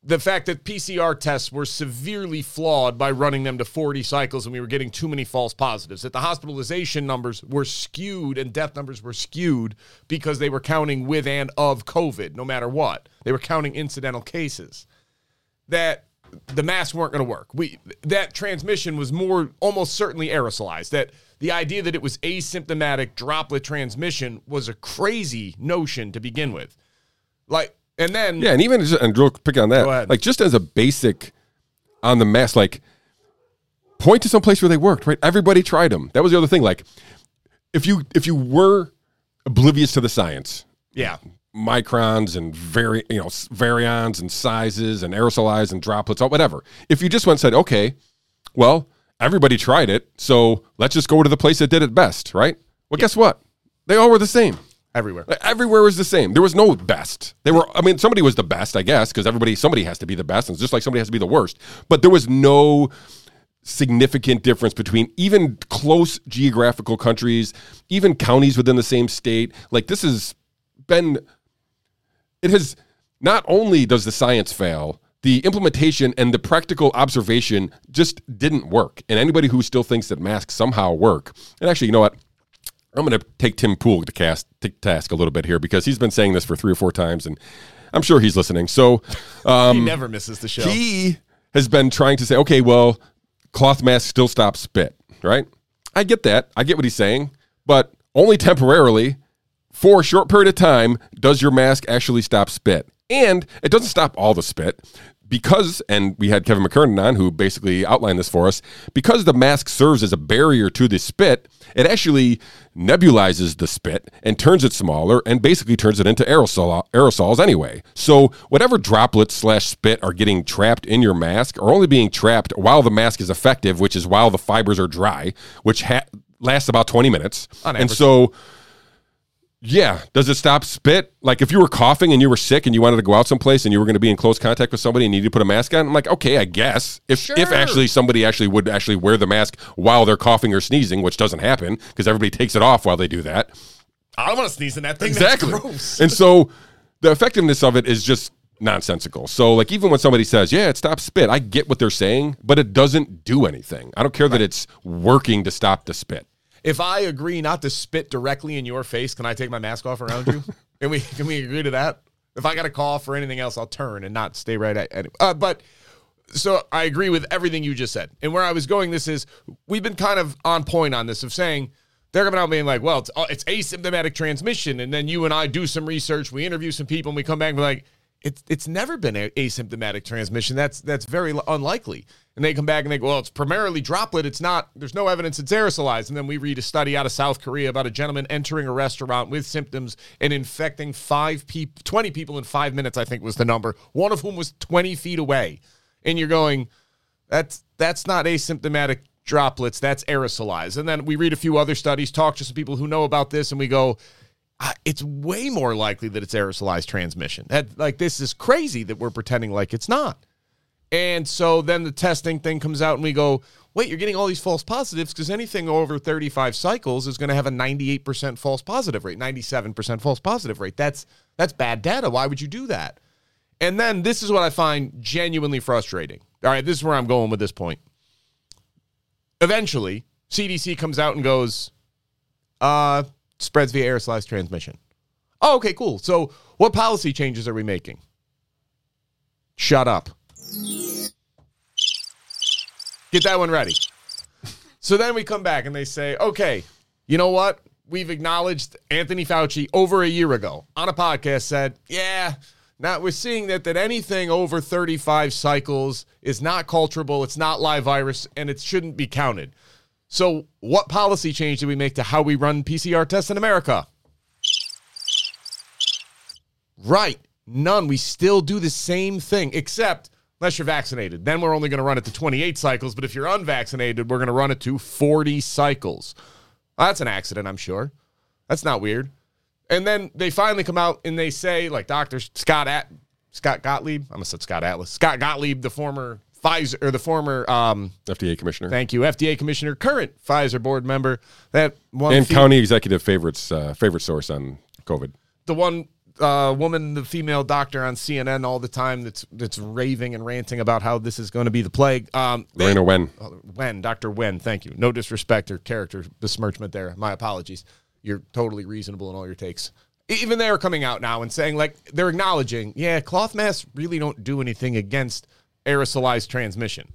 the fact that PCR tests were severely flawed by running them to 40 cycles and we were getting too many false positives. That the hospitalization numbers were skewed and death numbers were skewed because they were counting with and of COVID, no matter what. They were counting incidental cases. That the masks weren't going to work. We that transmission was more almost certainly aerosolized. That the idea that it was asymptomatic droplet transmission was a crazy notion to begin with. Like and then Yeah, and even just, and real pick on that, like just as a basic on the mask, like point to some place where they worked, right? Everybody tried them. That was the other thing. Like if you if you were oblivious to the science, yeah. Microns and very you know, s- varions and sizes and aerosolized and droplets, or whatever. If you just went and said, okay, well, everybody tried it, so let's just go to the place that did it best, right? Well, guess what? They all were the same. Everywhere. Like, Everywhere was the same. There was no best. They were. I mean, somebody was the best, I guess, because everybody, somebody has to be the best, and it's just like somebody has to be the worst. But there was no significant difference between even close geographical countries, even counties within the same state. Like this has been. It has not only does the science fail, the implementation and the practical observation just didn't work. And anybody who still thinks that masks somehow work, and actually, you know what? I'm going to take Tim Pool to cast to task a little bit here because he's been saying this for three or four times, and I'm sure he's listening. So um, he never misses the show. he has been trying to say, okay, well, cloth masks still stop spit, right? I get that. I get what he's saying, but only temporarily. For a short period of time, does your mask actually stop spit? And it doesn't stop all the spit because, and we had Kevin McKernan on who basically outlined this for us, because the mask serves as a barrier to the spit, it actually nebulizes the spit and turns it smaller and basically turns it into aerosol aerosols anyway. So whatever droplets slash spit are getting trapped in your mask are only being trapped while the mask is effective, which is while the fibers are dry, which ha- lasts about 20 minutes. And so yeah. Does it stop spit? Like if you were coughing and you were sick and you wanted to go out someplace and you were going to be in close contact with somebody and you need to put a mask on, I'm like, okay, I guess. If if actually somebody actually would actually wear the mask while they're coughing or sneezing, which doesn't happen because everybody takes it off while they do that. I don't want to sneeze in that thing. Exactly. That's gross. And so the effectiveness of it is just nonsensical. So like even when somebody says, "Yeah, it stops spit," I get what they're saying, but it doesn't do anything. I don't care that it's working to stop the spit. If I agree not to spit directly in your face, can I take my mask off around you? can we can we agree to that? If I got a cough or anything else, I'll turn and not stay right at. at uh, but so I agree with everything you just said. And where I was going, this is we've been kind of on point on this of saying they're coming out being like, well, it's, uh, it's asymptomatic transmission, and then you and I do some research, we interview some people, and we come back and we're like, it's it's never been a- asymptomatic transmission. That's that's very unlikely. And they come back and they go, well, it's primarily droplet. It's not. There's no evidence it's aerosolized. And then we read a study out of South Korea about a gentleman entering a restaurant with symptoms and infecting five people, 20 people in five minutes. I think was the number. One of whom was 20 feet away. And you're going, that's that's not asymptomatic droplets. That's aerosolized. And then we read a few other studies, talk to some people who know about this, and we go, "Ah, it's way more likely that it's aerosolized transmission. That like this is crazy that we're pretending like it's not. And so then the testing thing comes out, and we go, wait, you're getting all these false positives because anything over 35 cycles is going to have a 98% false positive rate, 97% false positive rate. That's that's bad data. Why would you do that? And then this is what I find genuinely frustrating. All right, this is where I'm going with this point. Eventually, CDC comes out and goes, uh, spreads via aerosolized transmission. Oh, okay, cool. So what policy changes are we making? Shut up. Get that one ready. So then we come back and they say, okay, you know what? We've acknowledged Anthony Fauci over a year ago on a podcast said, yeah, now we're seeing that that anything over 35 cycles is not culturable, it's not live virus, and it shouldn't be counted. So what policy change did we make to how we run PCR tests in America? Right. None. We still do the same thing, except unless you're vaccinated. Then we're only going to run it to 28 cycles. But if you're unvaccinated, we're going to run it to 40 cycles. Well, that's an accident, I'm sure. That's not weird. And then they finally come out and they say, like Dr. Scott At Scott Gottlieb, I almost said Scott Atlas, Scott Gottlieb, the former Pfizer or the former um, FDA commissioner thank you, FDA commissioner, current Pfizer board member, that one and fe- county executive favorites uh, favorite source on COVID. the one uh, woman, the female doctor on CNN all the time that's that's raving and ranting about how this is going to be the plague. Um, they- Leana Wen. uh, Wen, Dr. Wen, thank you. No disrespect or character besmirchment there. My apologies. You're totally reasonable in all your takes. Even they're coming out now and saying, like, they're acknowledging, yeah, cloth masks really don't do anything against aerosolized transmission.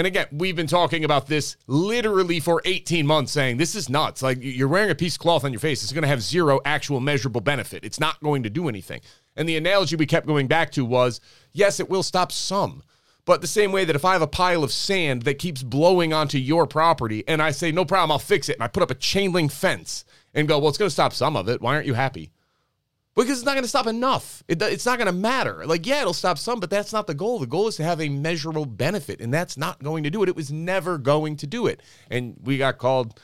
And again, we've been talking about this literally for 18 months, saying this is nuts. Like you're wearing a piece of cloth on your face, it's going to have zero actual measurable benefit. It's not going to do anything. And the analogy we kept going back to was yes, it will stop some. But the same way that if I have a pile of sand that keeps blowing onto your property and I say, no problem, I'll fix it, and I put up a chain link fence and go, well, it's going to stop some of it. Why aren't you happy? Because it's not going to stop enough. It, it's not going to matter. Like, yeah, it'll stop some, but that's not the goal. The goal is to have a measurable benefit, and that's not going to do it. It was never going to do it. And we got called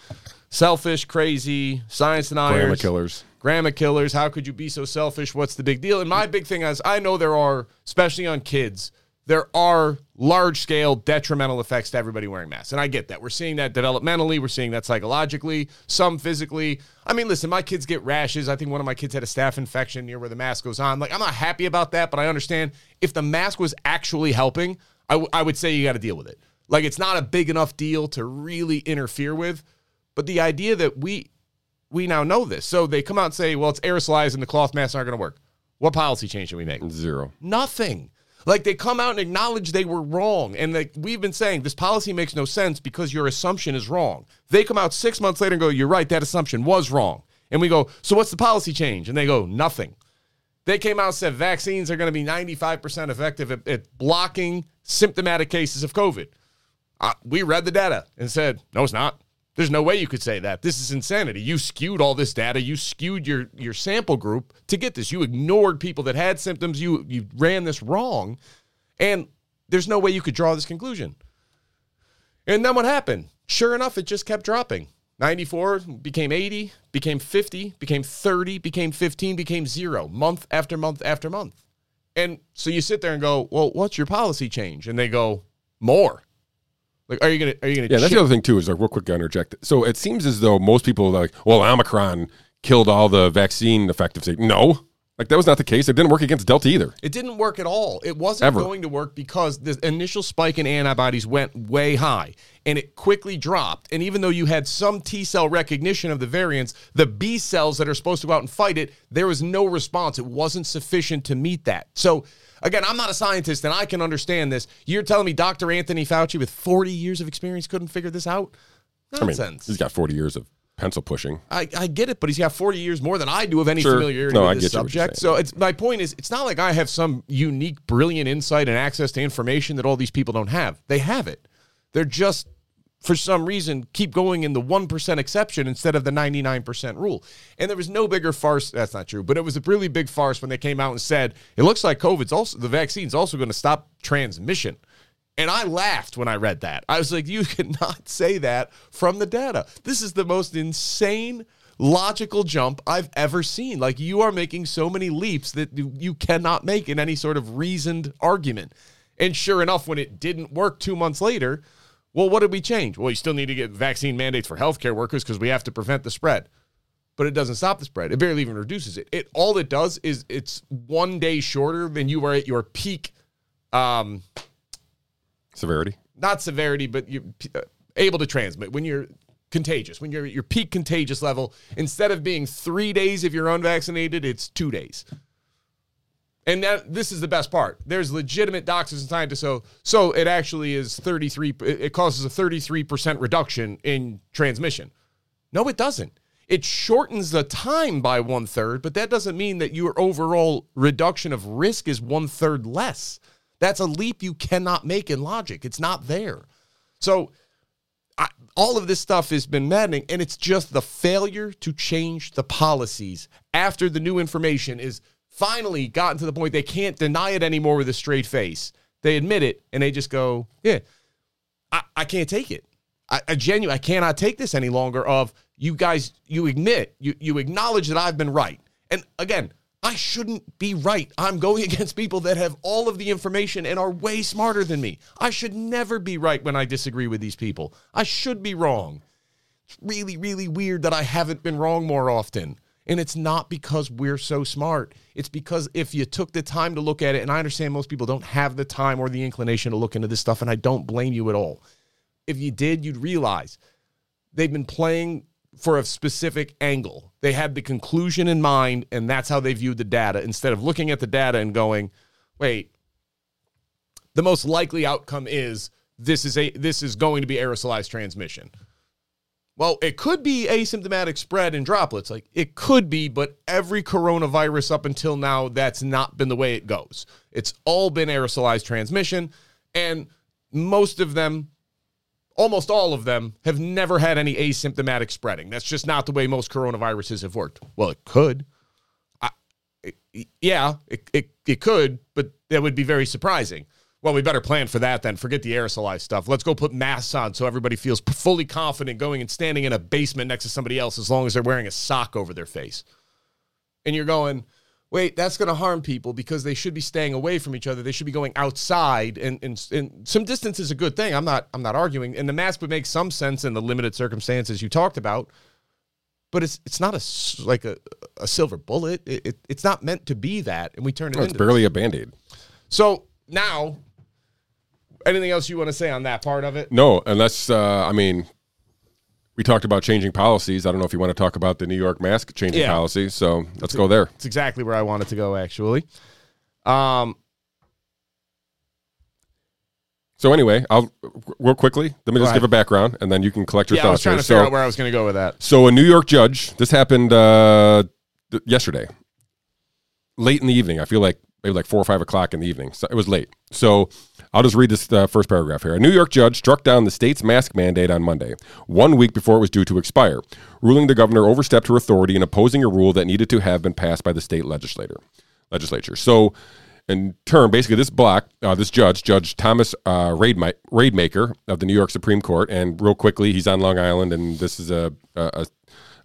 selfish, crazy, science deniers, Grandma killers. grandma killers. How could you be so selfish? What's the big deal? And my big thing is, I know there are, especially on kids, there are large scale detrimental effects to everybody wearing masks. And I get that. We're seeing that developmentally, we're seeing that psychologically, some physically. I mean, listen, my kids get rashes. I think one of my kids had a staph infection near where the mask goes on. Like, I'm not happy about that, but I understand if the mask was actually helping, I, w- I would say you got to deal with it. Like, it's not a big enough deal to really interfere with. But the idea that we we now know this. So they come out and say, well, it's aerosolized and the cloth masks aren't going to work. What policy change should we make? Zero. Nothing. Like they come out and acknowledge they were wrong. And like we've been saying, this policy makes no sense because your assumption is wrong. They come out six months later and go, You're right, that assumption was wrong. And we go, So what's the policy change? And they go, Nothing. They came out and said vaccines are going to be 95% effective at, at blocking symptomatic cases of COVID. Uh, we read the data and said, No, it's not. There's no way you could say that. This is insanity. You skewed all this data. You skewed your your sample group to get this. You ignored people that had symptoms. You you ran this wrong. And there's no way you could draw this conclusion. And then what happened? Sure enough, it just kept dropping. 94 became 80, became 50, became 30, became 15, became 0 month after month after month. And so you sit there and go, "Well, what's your policy change?" And they go, "More." Like, are you gonna are you gonna Yeah, that's the other thing too. Is like real quick, I interject. So it seems as though most people are like, well, Omicron killed all the vaccine effectiveness. No, Like that was not the case. It didn't work against Delta either. It didn't work at all. It wasn't Ever. going to work because the initial spike in antibodies went way high and it quickly dropped. And even though you had some T cell recognition of the variants, the B cells that are supposed to go out and fight it, there was no response. It wasn't sufficient to meet that. So, again, I'm not a scientist and I can understand this. You're telling me Dr. Anthony Fauci with 40 years of experience couldn't figure this out? I mean, Nonsense. he's got 40 years of pencil pushing. I, I get it, but he's got 40 years more than I do of any Sure. familiarity No, with I this get you what you're subject. So it's my point is it's not like I have some unique, brilliant insight and access to information that all these people don't have. They have it. They're just for some reason keep going in the 1% exception instead of the 99% rule. And there was no bigger farce. That's not true, but it was a really big farce when they came out and said, it looks like COVID's also, the vaccine's also going to stop transmission. And I laughed when I read that. I was like, you cannot say that from the data. This is the most insane logical jump I've ever seen. Like, you are making so many leaps that you- you cannot make in any sort of reasoned argument. And sure enough, when it didn't work two months later, well, what did we change? Well, you still need to get vaccine mandates for healthcare workers because we have to prevent the spread. But it doesn't stop the spread. It barely even reduces it. It all it does is it's one day shorter than you were at your peak um, Severity. not severity, but you uh, able to transmit when you're contagious, when you're at your peak contagious level. Instead of being three days if you're unvaccinated, it's two days. And that, this is the best part. There's legitimate doctors and scientists. So, so it actually is 33. It causes a 33 percent reduction in transmission. No, it doesn't. It shortens the time by one third, but that doesn't mean that your overall reduction of risk is one third less. That's a leap you cannot make in logic. It's not there. So, I, all of this stuff has been maddening, and it's just the failure to change the policies after the new information is finally gotten to the point they can't deny it anymore with a straight face. They admit it, and they just go, "Yeah, I, I can't take it. I, I genuinely I cannot take this any longer. Of you guys, you admit, you you acknowledge that I've been right. And again, I shouldn't be right. I'm going against people that have all of the information and are way smarter than me. I should never be right when I disagree with these people. I should be wrong. It's really, really weird that I haven't been wrong more often. And it's not because we're so smart. It's because if you took the time to look at it, and I understand most people don't have the time or the inclination to look into this stuff, and I don't blame you at all. If you did, you'd realize they've been playing for a specific angle. They had the conclusion in mind, and that's how they viewed the data instead of looking at the data and going, wait, the most likely outcome is this is a this is going to be aerosolized transmission. Well, it could be asymptomatic spread in droplets. Like it could be, but every coronavirus up until now, that's not been the way it goes. It's all been aerosolized transmission, and most of them, almost all of them, have never had any asymptomatic spreading. That's just not the way most coronaviruses have worked. Well, it could. I, it- yeah, it, it, it could, but that would be very surprising. Well, we better plan for that then. Forget the aerosolized stuff. Let's go put masks on so everybody feels fully confident going and standing in a basement next to somebody else as long as they're wearing a sock over their face. And you're going, wait, that's going to harm people because they should be staying away from each other. They should be going outside, and, and and some distance is a good thing. I'm not I'm not arguing. And the mask would make some sense in the limited circumstances you talked about, but it's it's not a like a a silver bullet. It, it, it's not meant to be that, and we turn it It's into barely a band aid. so now, anything else you want to say on that part of it? No, unless uh, I mean, we talked about changing policies. I don't know if you want to talk about the New York mask changing Yeah. policy. So let's go there. It's exactly where I wanted to go, actually. Um, So anyway, I'll real quickly. Let me just give a background, and then you can collect your yeah, I was thoughts. trying here. to figure so, out where I was going to go with that. so a New York judge. This happened uh, th- yesterday, late in the evening. I feel like maybe like four or five o'clock in the evening. So it was late. So I'll just read this uh, first paragraph here. A New York judge struck down the state's mask mandate on Monday, one week before it was due to expire, ruling the governor overstepped her authority in opposing a rule that needed to have been passed by the state legislator. Legislature. So, in turn, basically, this block, uh, this judge, Judge Thomas uh, Raidma- Rademaker of the New York Supreme Court, and real quickly, he's on Long Island, and this is a, a,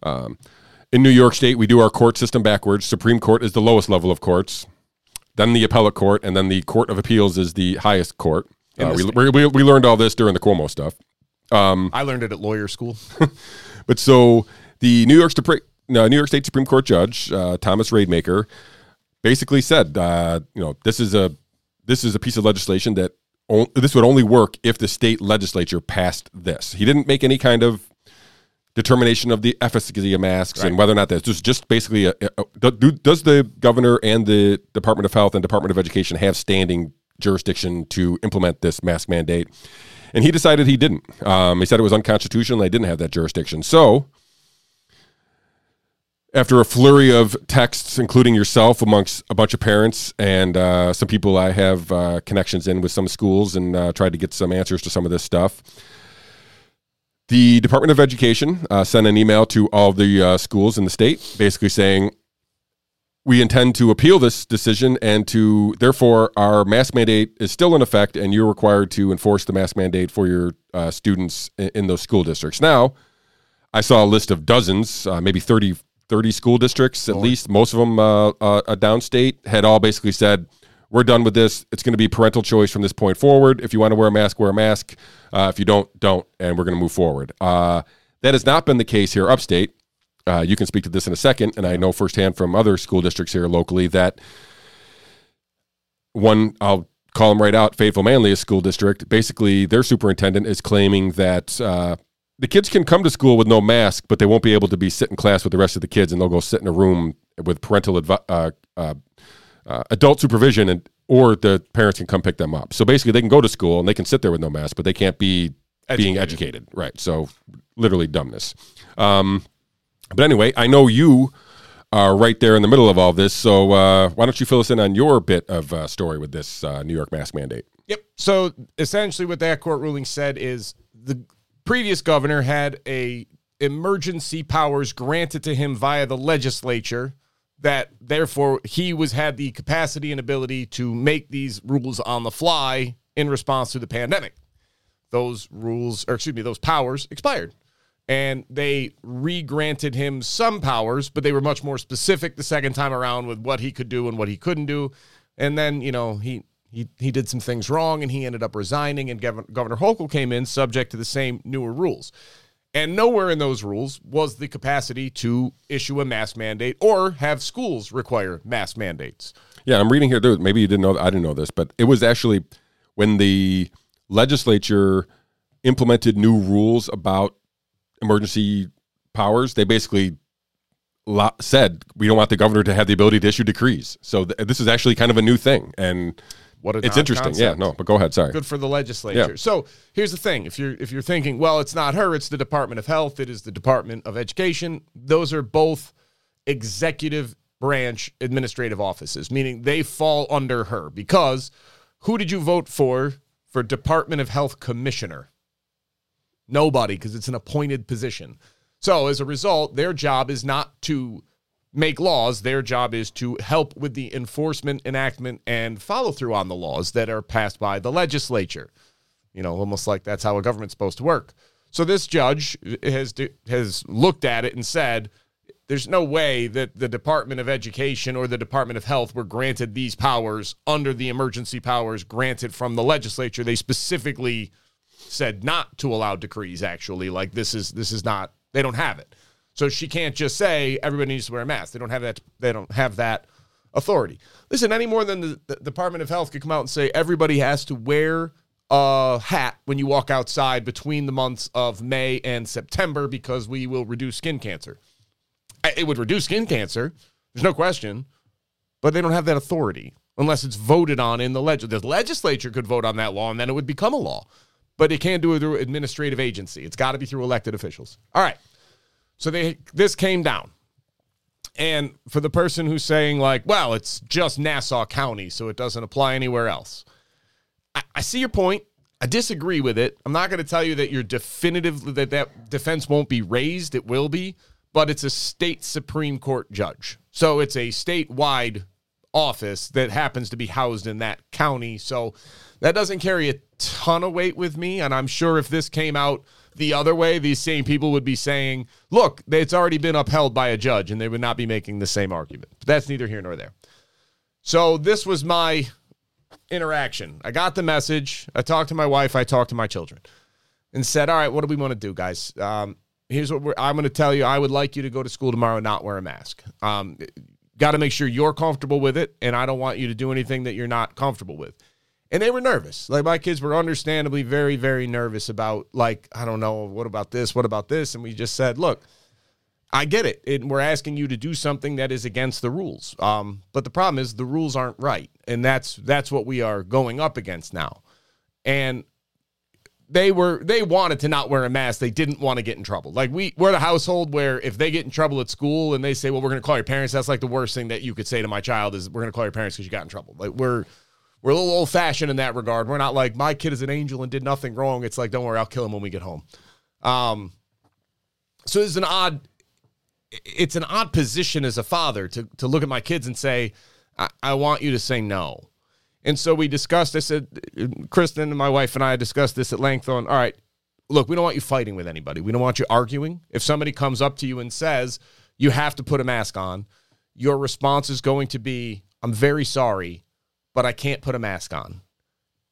a um, in New York State, we do our court system backwards. Supreme Court is the lowest level of courts, then the appellate court, and then the Court of Appeals is the highest court. Uh, we, we, we, we learned all this during the Cuomo stuff. I learned it at lawyer school. But so the New York Supreme, no, New York State Supreme Court Judge uh, Thomas Rademaker basically said, uh, you know, this is a this is a piece of legislation that on, this would only work if the state legislature passed this. He didn't make any kind of determination of the efficacy of masks and whether or not this is just basically a, a, do, does the governor and the Department of Health and Department of Education have standing jurisdiction to implement this mask mandate? And he decided he didn't. Um, he said it was unconstitutional. They didn't have that jurisdiction. So after a flurry of texts, including yourself, amongst a bunch of parents and uh, some people I have uh, connections in with some schools, and uh, tried to get some answers to some of this stuff. The Department of Education uh, sent an email to all the uh, schools in the state, basically saying we intend to appeal this decision, and to therefore our mask mandate is still in effect, and you're required to enforce the mask mandate for your uh, students in, in, those school districts. Now, I saw a list of dozens, maybe 30 30 school districts, at least, most of them uh, uh, downstate, had all basically said, we're done with this. It's going to be parental choice from this point forward. If you want to wear a mask, wear a mask. Uh, if you don't, don't, and we're going to move forward. Uh, that has not been the case here upstate. Uh, you can speak to this in a second, and I know firsthand from other school districts here locally that one, I'll call them right out, Fayetteville Manlius school district, basically their superintendent is claiming that uh, the kids can come to school with no mask, but they won't be able to be sit in class with the rest of the kids, and they'll go sit in a room with parental advi- uh, uh, uh, adult supervision, and or the parents can come pick them up. So basically, they can go to school and they can sit there with no mask, but they can't be educated. being educated, right? So literally dumbness. Um, but anyway, I know you are right there in the middle of all this, so uh, why don't you fill us in on your bit of uh, story with this uh, New York mask mandate? Yep. So essentially, what that court ruling said is the previous governor had a emergency powers granted to him via the legislature that therefore he was had the capacity and ability to make these rules on the fly in response to the pandemic. Those rules, or excuse me, those powers expired. And they re granted him some powers, but they were much more specific the second time around with what he could do and what he couldn't do. And then, you know, he he he did some things wrong and he ended up resigning and Governor Hochul came in subject to the same newer rules. And nowhere in those rules was the capacity to issue a mask mandate or have schools require mask mandates. Yeah, I'm reading here. Maybe you didn't know. I didn't know this, but it was actually when the legislature implemented new rules about emergency powers. They basically said we don't want the governor to have the ability to issue decrees. So th- this is actually kind of a new thing, and what it's interesting. Yeah, no, but go ahead. Sorry. Good for the legislature. Yeah. So here's the thing: if you're if you're thinking, well, it's not her, it's the Department of Health, it is the Department of Education. Those are both executive branch administrative offices, meaning they fall under her. Because who did you vote for for Department of Health commissioner? Nobody, because it's an appointed position. So as a result, their job is not to make laws. Their job is to help with the enforcement, enactment, and follow through on the laws that are passed by the legislature. You know, almost like that's how a government's supposed to work. So this judge has has looked at it and said, "There's no way that the Department of Education or the Department of Health were granted these powers under the emergency powers granted from the legislature. They specifically said not to allow decrees. Actually, like this is this is not. They don't have it." So she can't just say everybody needs to wear a mask. They don't have that. They don't have that authority. Listen, any more than the, the Department of Health could come out and say everybody has to wear a hat when you walk outside between the months of May and September because we will reduce skin cancer. It would reduce skin cancer. There's no question, but they don't have that authority unless it's voted on in the legislature. The legislature could vote on that law and then it would become a law, but it can't do it through administrative agency. It's got to be through elected officials. All right. So they this came down. And for the person who's saying, like, well, it's just Nassau County, so it doesn't apply anywhere else. I, I see your point. I disagree with it. I'm not going to tell you that you're definitive that that defense won't be raised. It will be, but it's a state Supreme Court judge. So it's a statewide office that happens to be housed in that county. So that doesn't carry a ton of weight with me. And I'm sure if this came out the other way, these same people would be saying, look, it's already been upheld by a judge, and they would not be making the same argument. But that's neither here nor there. So this was my interaction. I got the message. I talked to my wife. I talked to my children and said, all right, what do we want to do, guys? Um, here's what I'm going to tell you. I would like you to go to school tomorrow and not wear a mask. Um, Got to make sure you're comfortable with it, and I don't want you to do anything that you're not comfortable with. And they were nervous. Like my kids were understandably very, very nervous about, like, I don't know, what about this? What about this? And we just said, look, I get it. it. We're asking you to do something that is against the rules. Um, but the problem is the rules aren't right, and that's that's what we are going up against now. And they were they wanted to not wear a mask. They didn't want to get in trouble. Like we we're the household where if they get in trouble at school and they say, "Well, we're going to call your parents," that's like the worst thing that you could say to my child is, "We're going to call your parents because you got in trouble." Like we're we're a little old fashioned in that regard. We're not like my kid is an angel and did nothing wrong. It's like, don't worry, I'll kill him when we get home. Um, so it's an odd it's an odd position as a father to to look at my kids and say, I, I want you to say no. And so we discussed. I said, Kristen and my wife and I discussed this at length. On all right, look, we don't want you fighting with anybody. We don't want you arguing. If somebody comes up to you and says you have to put a mask on, your response is going to be, "I'm very sorry, but I can't put a mask on."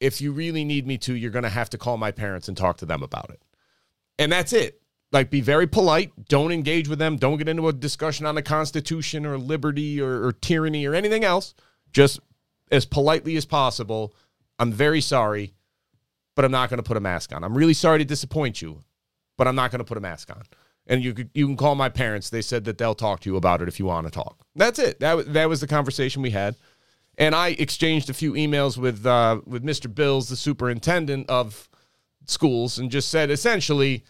If you really need me to, you're going to have to call my parents and talk to them about it. And that's it. Like, be very polite. Don't engage with them. Don't get into a discussion on the Constitution or liberty or, or tyranny or anything else. Just as politely as possible. I'm very sorry, but I'm not going to put a mask on. I'm really sorry to disappoint you, but I'm not going to put a mask on. And you you can call my parents. They said that they'll talk to you about it if you want to talk. That's it. That that was the conversation we had. And I exchanged a few emails with uh, with Mr. Bills, the superintendent of schools, and just said essentially,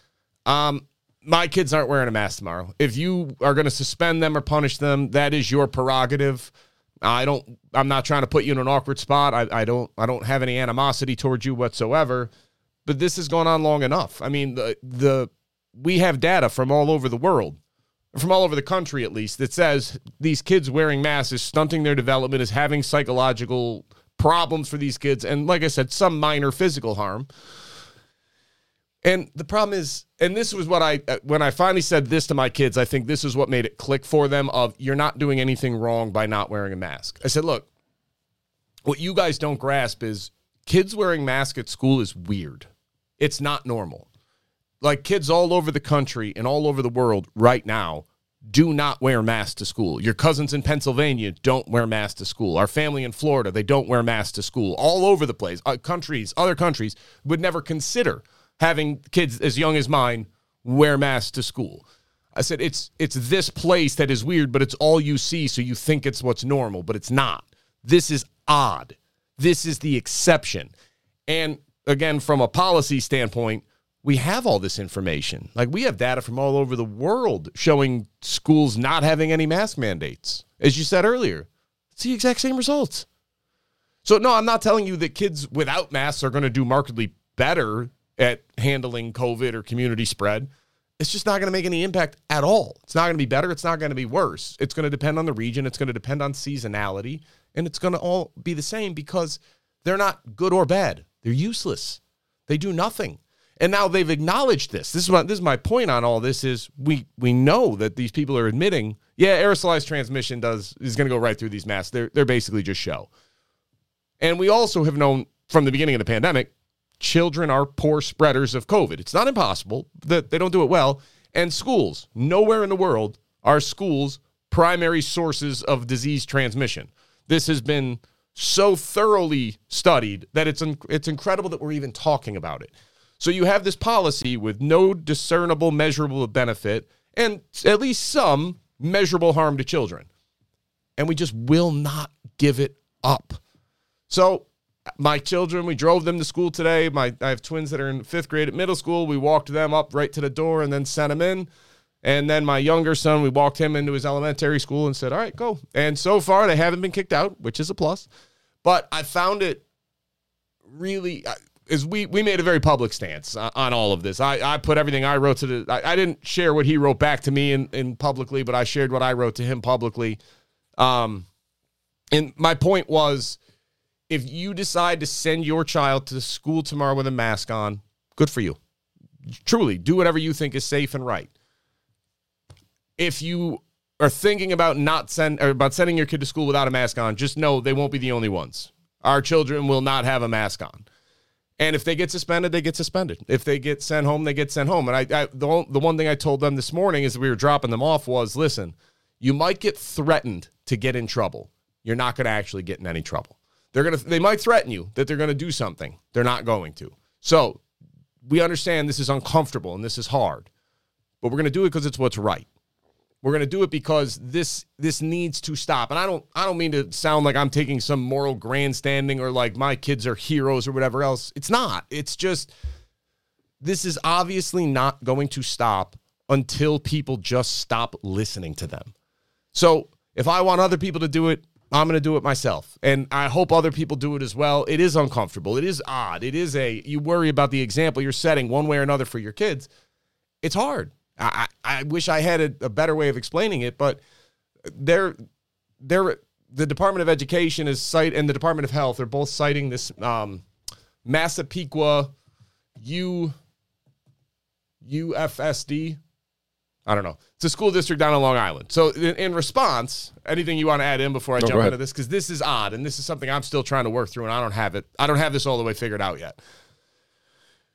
um, my kids aren't wearing a mask tomorrow. If you are going to suspend them or punish them, that is your prerogative. I don't. I'm not trying to put you in an awkward spot. I, I don't. I don't have any animosity towards you whatsoever. But this has gone on long enough. I mean, the the we have data from all over the world, from all over the country at least, that says these kids wearing masks is stunting their development, is having psychological problems for these kids, and like I said, some minor physical harm. And the problem is, and this was what I, uh, when I finally said this to my kids, I think this is what made it click for them of you're not doing anything wrong by not wearing a mask. I said, look, what you guys don't grasp is kids wearing masks at school is weird. It's not normal. Like kids all over the country and all over the world right now do not wear masks to school. Your cousins in Pennsylvania don't wear masks to school. Our family in Florida, they don't wear masks to school. All over the place. Uh, countries, other countries would never consider having kids as young as mine wear masks to school. I said it's it's this place that is weird, but it's all you see, so you think it's what's normal, but it's not. This is odd. This is the exception. And again, from a policy standpoint, we have all this information. Like we have data from all over the world showing schools not having any mask mandates. As you said earlier, it's the exact same results. So no, I'm not telling you that kids without masks are going to do markedly better at handling COVID or community spread. It's just not going to make any impact at all. It's not going to be better. It's not going to be worse. It's going to depend on the region. It's going to depend on seasonality. And it's going to all be the same because they're not good or bad. They're useless. They do nothing. And now they've acknowledged this. This is what this is my point on all this is we we know that these people are admitting, yeah, aerosolized transmission does is going to go right through these masks. They're they're basically just show. And we also have known from the beginning of the pandemic children are poor spreaders of COVID. It's not impossible that they don't do it well. And schools, nowhere in the world are schools primary sources of disease transmission. This has been so thoroughly studied that it's it's incredible that we're even talking about it. So you have this policy with no discernible measurable benefit and at least some measurable harm to children. And we just will not give it up. So my children, we drove them to school today. My I have twins that are in fifth grade at middle school. We walked them up right to the door and then sent them in. And then my younger son, we walked him into his elementary school and said, "All right, go." And so far, they haven't been kicked out, which is a plus. But I found it really is we we made a very public stance on all of this. I, I put everything I wrote to the. I, I didn't share what he wrote back to me in, in publicly, but I shared what I wrote to him publicly. Um, and my point was if you decide to send your child to school tomorrow with a mask on, good for you. Truly, do whatever you think is safe and right. If you are thinking about not send or about sending your kid to school without a mask on, just know they won't be the only ones. Our children will not have a mask on. And if they get suspended, they get suspended. If they get sent home, they get sent home. And I, I the, the one thing I told them this morning as we were dropping them off was, listen, You might get threatened to get in trouble. You're not going to actually get in any trouble. They're going to they might threaten you that they're going to do something. They're not going to. So, we understand this is uncomfortable and this is hard. But we're going to do it because it's what's right. We're going to do it because this this needs to stop. And I don't I don't mean to sound like I'm taking some moral grandstanding or like my kids are heroes or whatever else. It's not. It's just this is obviously not going to stop until people just stop listening to them. So, if I want other people to do it, I'm going to do it myself. And I hope other people do it as well. It is uncomfortable. It is odd. It is a, you worry about the example you're setting one way or another for your kids. It's hard. I, I wish I had a, a better way of explaining it, but they're, they're, the Department of Education is cite and the Department of Health are both citing this um, Massapequa U UFSD I don't know. It's a school district down on Long Island. So, in, in response, anything you want to add in before I No, jump into this? Because this is odd, and this is something I'm still trying to work through, and I don't have it. I don't have this all the way figured out yet.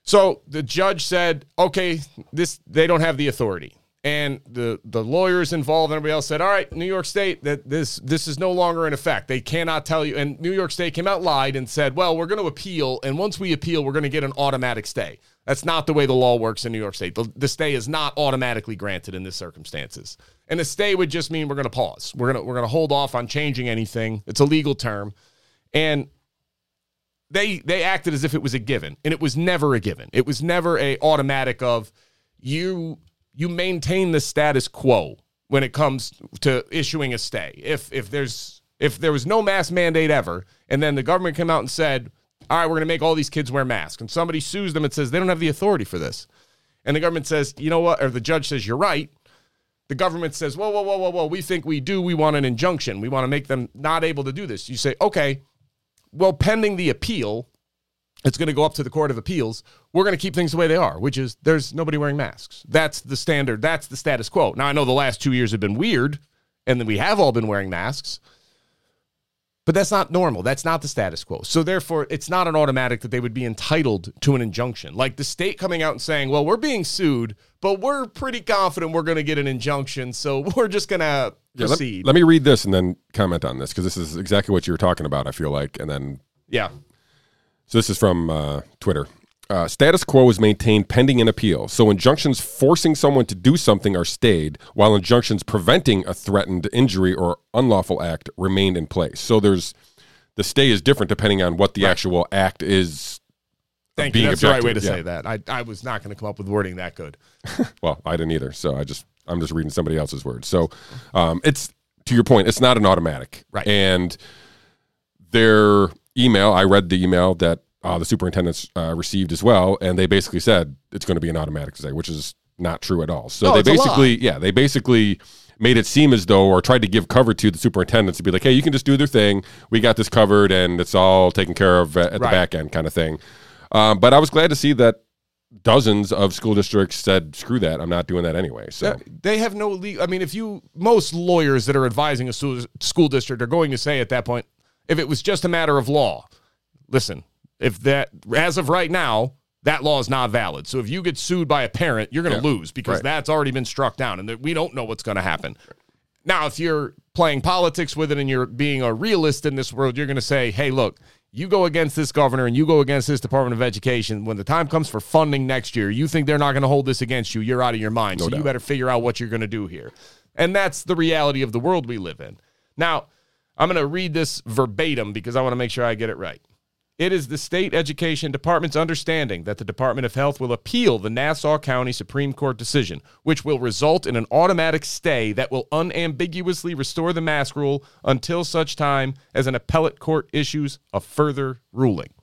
So the judge said, "Okay, this they don't have the authority." And the the lawyers involved and everybody else said, "All right, New York State, that this this is no longer in effect. They cannot tell you." And New York State came out lied and said, "Well, we're going to appeal, and once we appeal, we're going to get an automatic stay." That's not the way the law works in New York State. The, the stay is not automatically granted in this circumstances. And a stay would just mean we're going to pause. We're going to we're going to hold off on changing anything. It's a legal term. And they they acted as if it was a given and it was never a given. It was never a automatic of you you maintain the status quo when it comes to issuing a stay. If if there's if there was no mask mandate ever and then the government came out and said all right we're going to make all these kids wear masks and somebody sues them and says they don't have the authority for this and the government says you know what? Or the judge says you're right. The government says whoa whoa whoa whoa whoa we think we do we want an injunction. We want to make them not able to do this. You say okay well, pending the appeal, it's going to go up to the Court of Appeals. We're going to keep things the way they are, which is there's nobody wearing masks. That's the standard. That's the status quo. Now, I know the last two years have been weird, and then we have all been wearing masks, but that's not normal. That's not the status quo. So, therefore, it's not an automatic that they would be entitled to an injunction. Like the state coming out and saying, well, we're being sued, but we're pretty confident we're going to get an injunction. So, we're just going to Yeah, let, let me read this and then comment on this because this is exactly what you were talking about. I feel like, and then yeah. So this is from uh, Twitter. Uh, status quo is maintained pending an appeal. So injunctions forcing someone to do something are stayed, while injunctions preventing a threatened injury or unlawful act remain in place. So there's the stay is different depending on what the actual act is. Thank you. That's the right way to objective, say that. I, I was not going to come up with wording that good. Well, I didn't either. So I just I'm just reading somebody else's words. So um, it's to your point. It's not an automatic, Right. And their email, I read the email that uh, the superintendents uh, received as well, and they basically said it's going to be an automatic stay, which is not true at all. So No, they it's a lie. basically, yeah, they basically made it seem as though, or tried to give cover to the superintendents to be like, hey, you can just do their thing. We got this covered, and it's all taken care of at, at the back end, kind of thing. Um, but I was glad to see that dozens of school districts said, "Screw that! I'm not doing that anyway." So They have no legal. I mean, if you most lawyers that are advising a school district are going to say at that point, if it was just a matter of law, listen, if that as of right now that law is not valid. So if you get sued by a parent, you're going to Yeah. lose because Right. that's already been struck down, and we don't know what's going to happen. Now, if you're playing politics with it and you're being a realist in this world, you're going to say, hey, look, you go against this governor and you go against this Department of Education. When the time comes for funding next year, you think they're not going to hold this against you. You're out of your mind. so you better figure out what you're going to do here. And that's the reality of the world we live in. Now, I'm going to read this verbatim because I want to make sure I get it right. It is the state education department's understanding that the Department of Health will appeal the Nassau County Supreme Court decision, which will result in an automatic stay that will unambiguously restore the mask rule until such time as an appellate court issues a further ruling.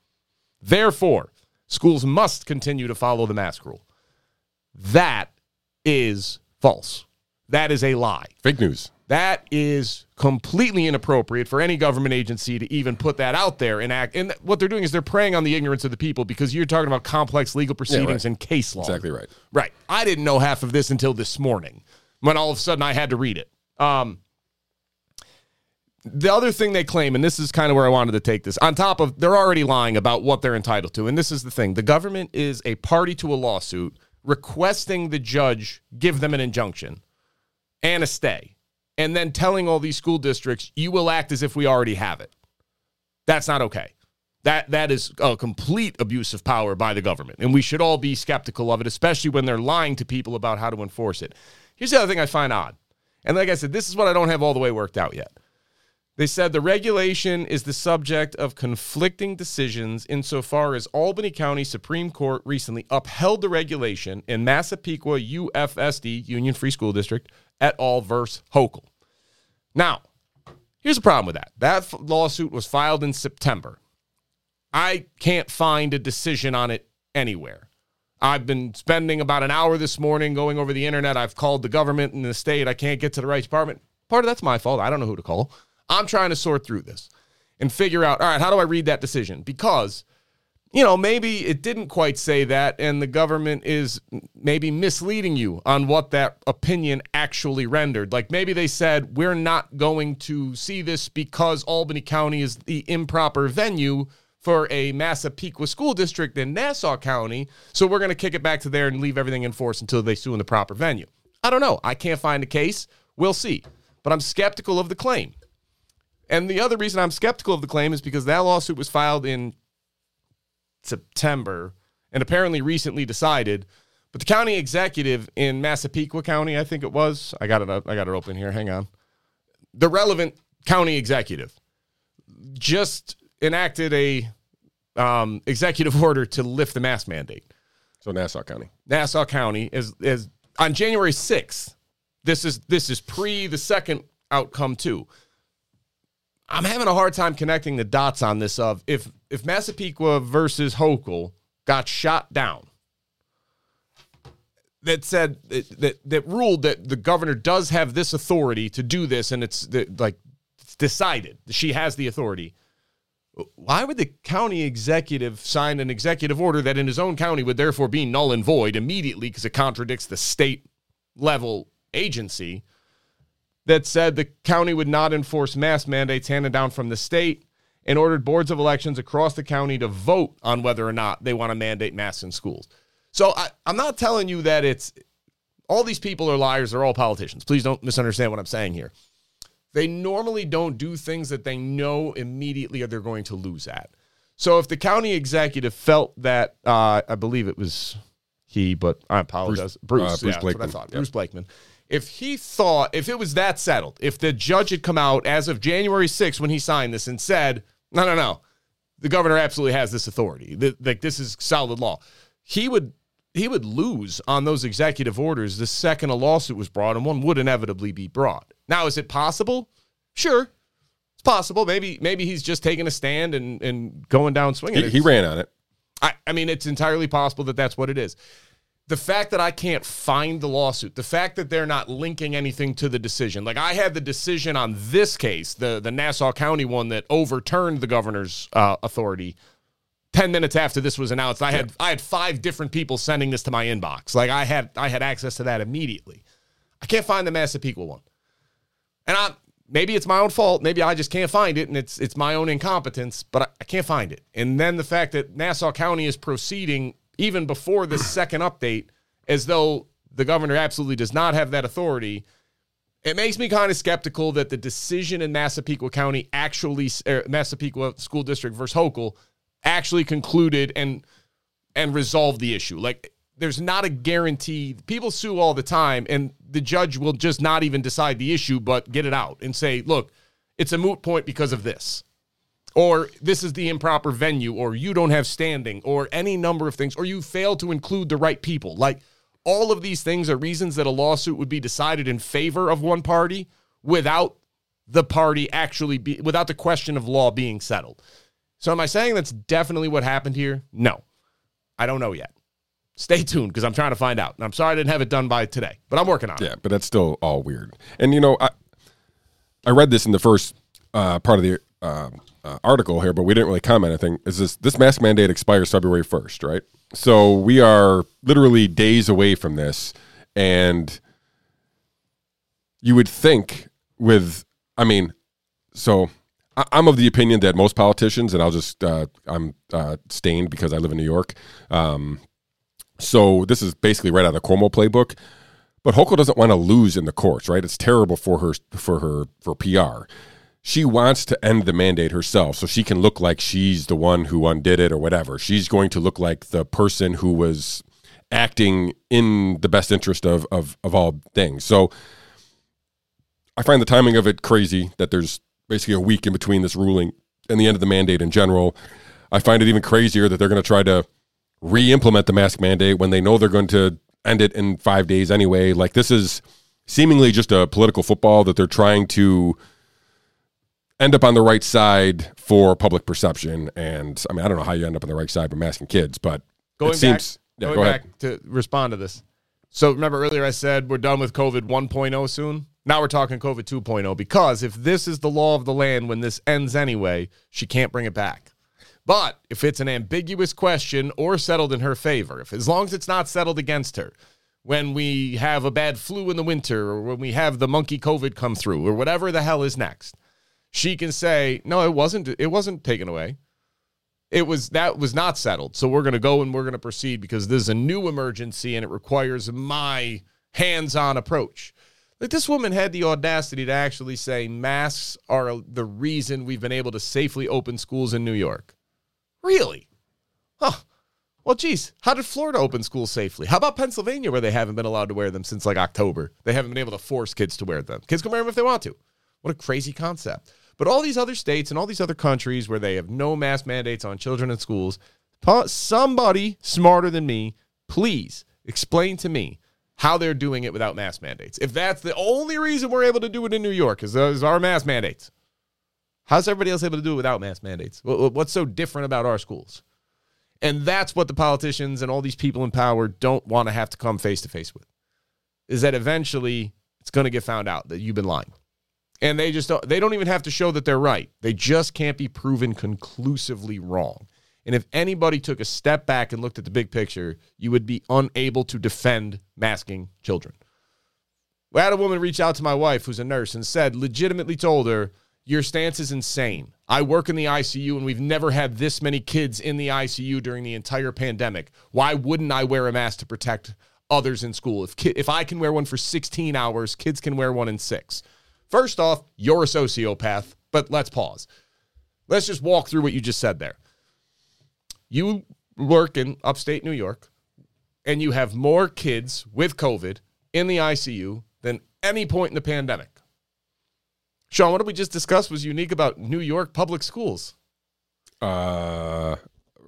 Therefore, schools must continue to follow the mask rule. That is false. That is a lie. fake news. That is completely inappropriate for any government agency to even put that out there and act. And what they're doing is they're preying on the ignorance of the people because you're talking about complex legal proceedings right. and case law. Exactly right. Right. I didn't know half of this until this morning when all of a sudden I had to read it. Um, the other thing they claim, and this is kind of where I wanted to take this, on top of they're already lying about what they're entitled to. And this is the thing the government is a party to a lawsuit requesting the judge give them an injunction and a stay. and then telling all these school districts, you will act as if we already have it. That's not okay. That that is a complete abuse of power by the government, and we should all be skeptical of it, especially when they're lying to people about how to enforce it. Here's the other thing I find odd, and like I said, this is what I don't have all the way worked out yet. They said the regulation is the subject of conflicting decisions insofar as Albany County Supreme Court recently upheld the regulation in Massapequa UFSD, Union Free School District, et al. versus Hochul. Now, here's the problem with that. That f- lawsuit was filed in September. I can't find a decision on it anywhere. I've been spending about an hour this morning going over the internet. I've called the government and the state. I can't get to the right department. Part of that's my fault. I don't know who to call. I'm trying to sort through this and figure out, all right, how do I read that decision? Because, you know, maybe it didn't quite say that, and the government is maybe misleading you on what that opinion actually rendered. Like maybe they said, we're not going to see this because Albany County is the improper venue for a Massapequa school district in Nassau County. So we're going to kick it back to there and leave everything in force until they sue in the proper venue. I don't know. I can't find a case. We'll see. But I'm skeptical of the claim. And the other reason I'm skeptical of the claim is because that lawsuit was filed in September and apparently recently decided. But the county executive in Massapequa County, I think it was, I got it. I got it open here. Hang on. The relevant county executive just enacted a um, executive order to lift the mask mandate. So Nassau County. Nassau County is is on January 6th. This is this is pre the second outcome too. I'm having a hard time connecting the dots on this of if if Massapequa versus Hochul got shot down that said that, that, that ruled that the governor does have this authority to do this and it's the, like it's decided. She has the authority. Why would the county executive sign an executive order that in his own county would therefore be null and void immediately because it contradicts the state level agency that said the county would not enforce mask mandates handed down from the state and ordered boards of elections across the county to vote on whether or not they want to mandate masks in schools. So I, I'm not telling you that it's all these people are liars, they're all politicians. Please don't misunderstand what I'm saying here. They normally don't do things that they know immediately they're going to lose at. So if the county executive felt that, uh, I believe it was he, but I apologize, Bruce, Bruce, uh, Bruce yeah, Blakeman. That's what I thought. Bruce Blakeman. If he thought, if it was that settled, if the judge had come out as of January 6th when he signed this and said, no, no, no, the governor absolutely has this authority, Th- like this is solid law, he would he would lose on those executive orders the second a lawsuit was brought, and one would inevitably be brought. Now, is it possible? Sure, it's possible. Maybe maybe he's just taking a stand and and going down swinging. He, he ran on it. I, I mean, it's entirely possible that that's what it is. The fact that I can't find the lawsuit, the fact that they're not linking anything to the decision. Like I had the decision on this case, the the Nassau County one that overturned the governor's uh, authority. Ten minutes after this was announced, I had I had five different people sending this to my inbox. Like I had I had access to that immediately. I can't find the Massapequa one, and I maybe it's my own fault. Maybe I just can't find it, and it's it's my own incompetence. But I, I can't find it. And then the fact that Nassau County is proceeding even before this second update, as though the governor absolutely does not have that authority. It makes me kind of skeptical that the decision in Massapequa County actually, er, Massapequa School District versus Hochul, actually concluded and and resolved the issue. Like there's not a guarantee. People sue all the time, and the judge will just not even decide the issue, but get it out and say, look, it's a moot point because of this. Or this is the improper venue, or you don't have standing, or any number of things, or you fail to include the right people. Like all of these things are reasons that a lawsuit would be decided in favor of one party without the party actually be without the question of law being settled. So am I saying that's definitely what happened here? No. I don't know yet. Stay tuned because I'm trying to find out. And I'm sorry I didn't have it done by today, but I'm working on it. Yeah, but that's still all weird. And you know, I I read this in the first uh, part of the uh, uh, article here, but we didn't really comment. I think is this this mask mandate expires February first, right? So we are literally days away from this, and you would think with, I mean, so I- I'm of the opinion that most politicians, and I'll just uh, I'm uh, stained because I live in New York. Um, so this is basically right out of the Cuomo playbook But Hochul doesn't want to lose in the courts, right? It's terrible for her for her for PR. She wants to end the mandate herself so she can look like she's the one who undid it or whatever. She's going to look like the person who was acting in the best interest of of, of all things. So I find the timing of it crazy that there's basically a week in between this ruling and the end of the mandate in general. I find it even crazier that they're going to try to re-implement the mask mandate when they know they're going to end it in 5 days anyway. Like this is seemingly just a political football that they're trying to end up on the right side for public perception and I mean I don't know how you end up on the right side for masking kids, but Going it seems yeah, going go back ahead. to respond to this. So remember earlier I said we're done with COVID 1.0 soon. Now we're talking COVID 2.0 because if this is the law of the land when this ends anyway, she can't bring it back. But if it's an ambiguous question or settled in her favor, if as long as it's not settled against her, when we have a bad flu in the winter or when we have the monkey COVID come through or whatever the hell is next, she can say, "No, it wasn't it wasn't taken away." It was that was not settled. So we're going to go and we're going to proceed because this is a new emergency and it requires my hands-on approach. Like this woman had the audacity to actually say masks are the reason we've been able to safely open schools in New York. Really? Huh. Well, geez, how did Florida open schools safely? How about Pennsylvania, where they haven't been allowed to wear them since like October? They haven't been able to force kids to wear them. Kids can wear them if they want to. What a crazy concept. But all these other states and all these other countries where they have no mask mandates on children in schools, somebody smarter than me, please explain to me how they're doing it without mask mandates. If that's the only reason we're able to do it in New York is, our mask mandates. How's everybody else able to do it without mask mandates? What's so different about our schools? And that's what the politicians and all these people in power don't want to have to come face to face with. Is that eventually it's going to get found out that you've been lying. And they just don't, they don't even have to show that they're right. They just can't be proven conclusively wrong. And if anybody took a step back and looked at the big picture, you would be unable to defend masking children. We had a woman reach out to my wife, who's a nurse, and said, legitimately told her, Your stance is insane. I work in the ICU, and we've never had this many kids in the ICU during the entire pandemic. Why wouldn't I wear a mask to protect others in school? If, ki- if I can wear one for 16 hours, kids can wear one in six. First off, you're a sociopath, but let's pause. Let's just walk through what you just said there. You work in upstate New York, and you have more kids with COVID in the ICU than any point in the pandemic. Sean, what did we just discuss was unique about New York public schools? Uh,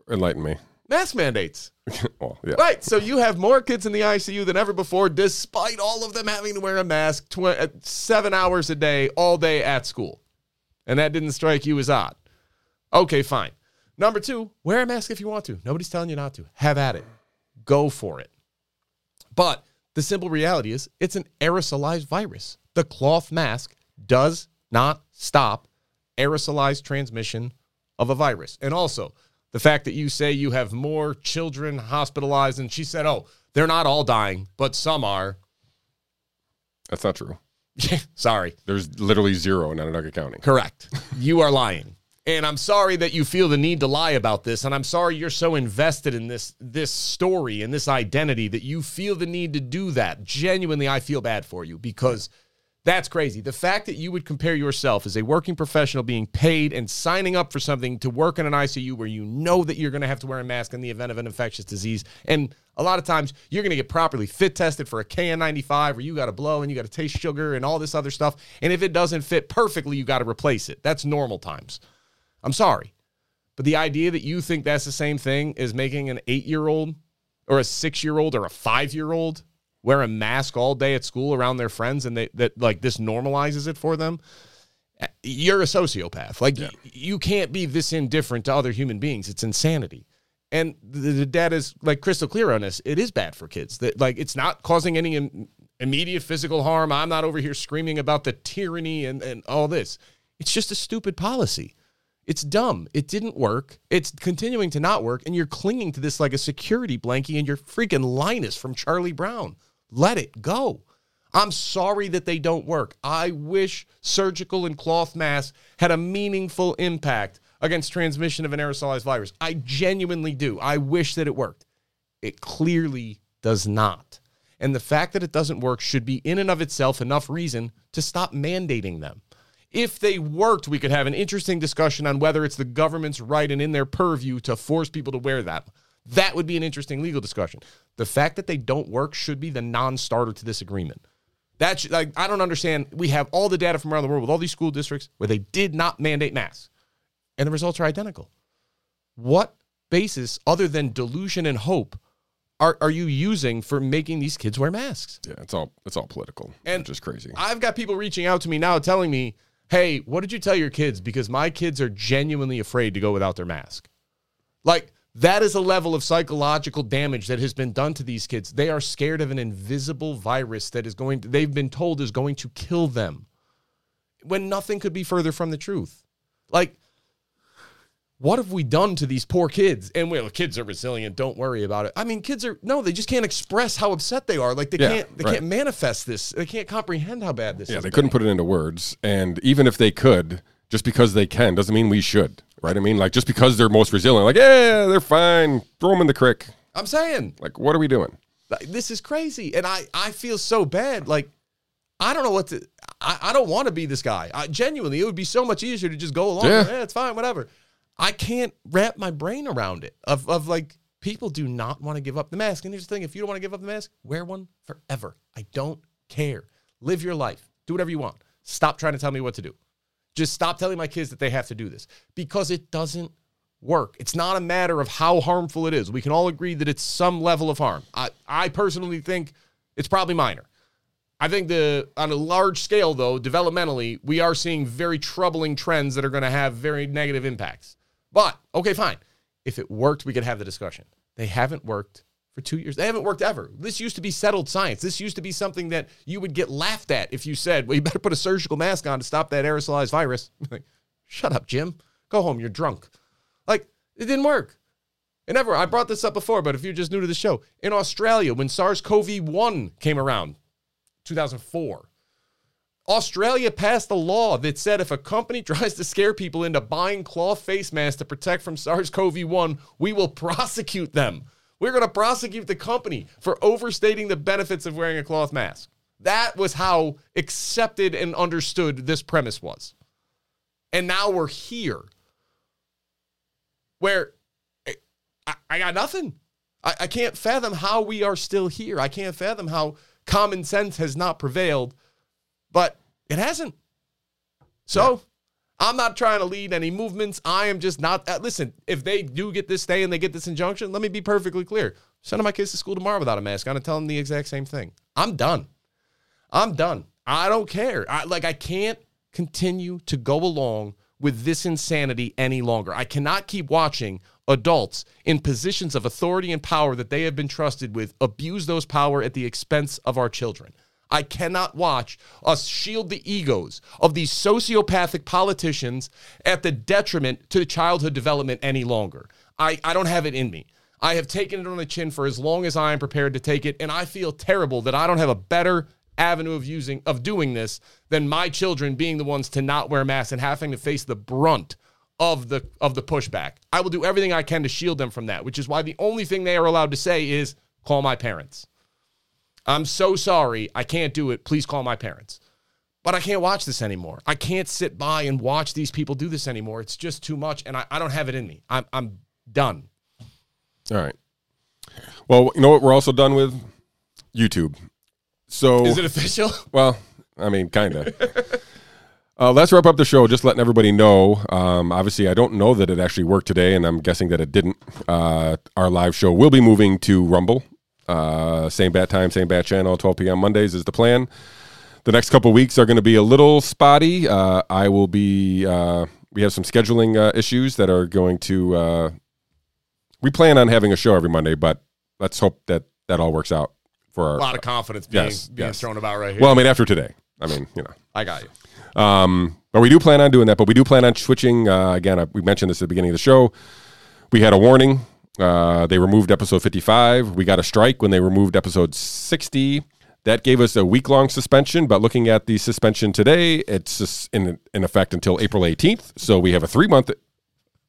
enlighten me. Mask mandates. well, yeah. Right. So you have more kids in the ICU than ever before, despite all of them having to wear a mask tw- uh, seven hours a day, all day at school. And that didn't strike you as odd. Okay, fine. Number two, wear a mask if you want to. Nobody's telling you not to. Have at it. Go for it. But the simple reality is it's an aerosolized virus. The cloth mask does not stop aerosolized transmission of a virus. And also, the fact that you say you have more children hospitalized, and she said, oh, they're not all dying, but some are. That's not true. Sorry. There's literally zero in Onondaga County. Correct. You are lying. And I'm sorry that you feel the need to lie about this. And I'm sorry you're so invested in this this story and this identity that you feel the need to do that. Genuinely, I feel bad for you because that's crazy. The fact that you would compare yourself as a working professional being paid and signing up for something to work in an ICU where you know that you're going to have to wear a mask in the event of an infectious disease. And a lot of times you're going to get properly fit tested for a KN95 where you got to blow and you got to taste sugar and all this other stuff. And if it doesn't fit perfectly, you got to replace it. That's normal times. I'm sorry. But the idea that you think that's the same thing as making an eight year old or a six year old or a five year old wear a mask all day at school around their friends and they that like this normalizes it for them you're a sociopath. Like y- you can't be this indifferent to other human beings. It's insanity. And the, the data is like crystal clear on this. It is bad for kids. That like it's not causing any im- immediate physical harm. I'm not over here screaming about the tyranny and, and all this. It's just a stupid policy. It's dumb. It didn't work. It's continuing to not work. And you're clinging to this like a security blankie and you're freaking Linus from Charlie Brown. Let it go. I'm sorry that they don't work. I wish surgical and cloth masks had a meaningful impact against transmission of an aerosolized virus. I genuinely do. I wish that it worked. It clearly does not. And the fact that it doesn't work should be in and of itself enough reason to stop mandating them. If they worked, we could have an interesting discussion on whether it's the government's right and in their purview to force people to wear that. That would be an interesting legal discussion. The fact that they don't work should be the non-starter to this agreement. That's like I don't understand. We have all the data from around the world with all these school districts where they did not mandate masks, and the results are identical. What basis other than delusion and hope are, are you using for making these kids wear masks? Yeah, it's all it's all political And just crazy. I've got people reaching out to me now telling me, hey, what did you tell your kids? Because my kids are genuinely afraid to go without their mask. Like, that is a level of psychological damage that has been done to these kids. They are scared of an invisible virus that is going to, they've been told is going to kill them when nothing could be further from the truth. Like, what have we done to these poor kids? And well, kids are resilient. Don't worry about it. I mean, kids are no, they just can't express how upset they are. Like they Yeah, can't, they right. can't manifest this. They can't comprehend how bad this yeah, is. they couldn't put it into words, and even if they could, just because they can doesn't mean we should, right? I mean, like just because they're most resilient, like yeah, they're fine, throw them in the crick. I'm saying Like, what are we doing? like, this is crazy, and I I feel so bad. Like I don't know what to. I, I don't want to be this guy. I genuinely, it would be so much easier to just go along. Yeah. "Eh, it's fine, whatever. I can't wrap my brain around it. Of of like people do not want to give up the mask. And here's the thing: if you don't want to give up the mask, wear one forever. I don't care. Live your life. Do whatever you want. Stop trying to tell me what to do. Just stop telling my kids that they have to do this because it doesn't work. It's not a matter of how harmful it is. We can all agree that it's some level of harm. I, I personally think it's probably minor. I think the on a large scale though, developmentally, we are seeing very troubling trends that are going to have very negative impacts. But okay, fine. If it worked, we could have the discussion. They haven't worked for 2 years. They haven't worked ever. This used to be settled science. This used to be something that you would get laughed at if you said, "Well, you better put a surgical mask on to stop that aerosolized virus." like, "Shut up, Jim. Go home. You're drunk." Like, it didn't work. And ever, I brought this up before, but if you're just new to the show, in Australia, when SARS-CoV-1 came around, 2004. Australia passed a law that said if a company tries to scare people into buying cloth face masks to protect from SARS CoV 1, we will prosecute them. We're going to prosecute the company for overstating the benefits of wearing a cloth mask. That was how accepted and understood this premise was. And now we're here where eh, I, I got nothing. I, I can't fathom how we are still here. I can't fathom how common sense has not prevailed, but it hasn't. So I'm not trying to lead any movements. I am just not. Uh, listen, if they do get this stay and they get this injunction, let me be perfectly clear. Sending my kids to school tomorrow without a mask on and tell them the exact same thing. I'm done. I'm done. I don't care. I like I can't continue to go along with this insanity any longer. I cannot keep watching adults in positions of authority and power that they have been trusted with abuse those power at the expense of our children. I cannot watch us shield the egos of these sociopathic politicians at the detriment to childhood development any longer. I, I don't have it in me. I have taken it on the chin for as long as I am prepared to take it, and I feel terrible that I don't have a better avenue of using of doing this than my children being the ones to not wear masks and having to face the brunt of the of the pushback. I will do everything I can to shield them from that, which is why the only thing they are allowed to say is call my parents. I'm so sorry, I can't do it. Please call my parents. But I can't watch this anymore. I can't sit by and watch these people do this anymore. It's just too much, and I, I don't have it in me. I'm I'm done. All right. Well, you know what? We're also done with YouTube. So Is it official? Well, I mean, kind of. uh, let's wrap up the show. Just letting everybody know. Um, obviously, I don't know that it actually worked today, and I'm guessing that it didn't. Uh, our live show will be moving to Rumble. Uh, same bat time, same bat channel, 12 p.m. Mondays is the plan. The next couple weeks are going to be a little spotty. Uh, I will be. Uh, we have some scheduling uh, issues that are going to. Uh, we plan on having a show every Monday, but let's hope that that all works out for our. A lot of confidence being Yes, being yes. thrown about right here. Well, I mean, after today. I mean, you know. I got you. Um, but we do plan on doing that. But we do plan on switching. Uh, again, uh, we mentioned this at the beginning of the show. We had a warning. Uh, they removed episode 55. We got a strike when they removed episode 60. That gave us a week long suspension. But looking at the suspension today, it's just in, in effect until April 18th. So we have a three month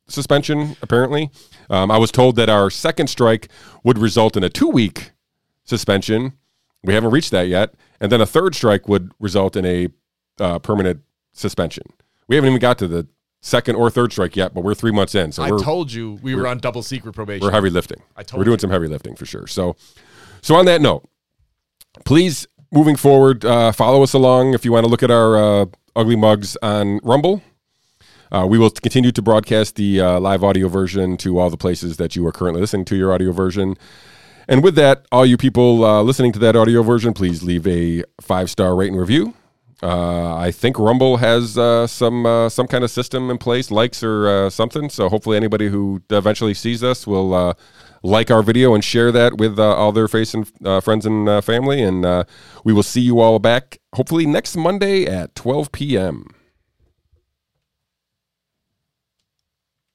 suspension, apparently. Um, I was told that our second strike would result in a two week suspension, We haven't reached that yet. And then a third strike would result in a uh, permanent suspension. We haven't even got to the second or third strike yet, but we're three months in. So I told you we were on double secret probation. we're heavy lifting. I told we're doing you. some heavy lifting for sure. So, so on that note, please moving forward, uh, follow us along if you want to look at our uh, ugly mugs on Rumble. Uh, we will continue to broadcast the uh, live audio version to all the places that you are currently listening to your audio version. And with that, all you people uh, listening to that audio version, please leave a five star rate and review. Uh, I think Rumble has uh, some uh, some kind of system in place, likes or uh, something. So hopefully, anybody who eventually sees us will uh, like our video and share that with uh, all their face and friends and family. And we will see you all back hopefully next Monday at 12 p.m.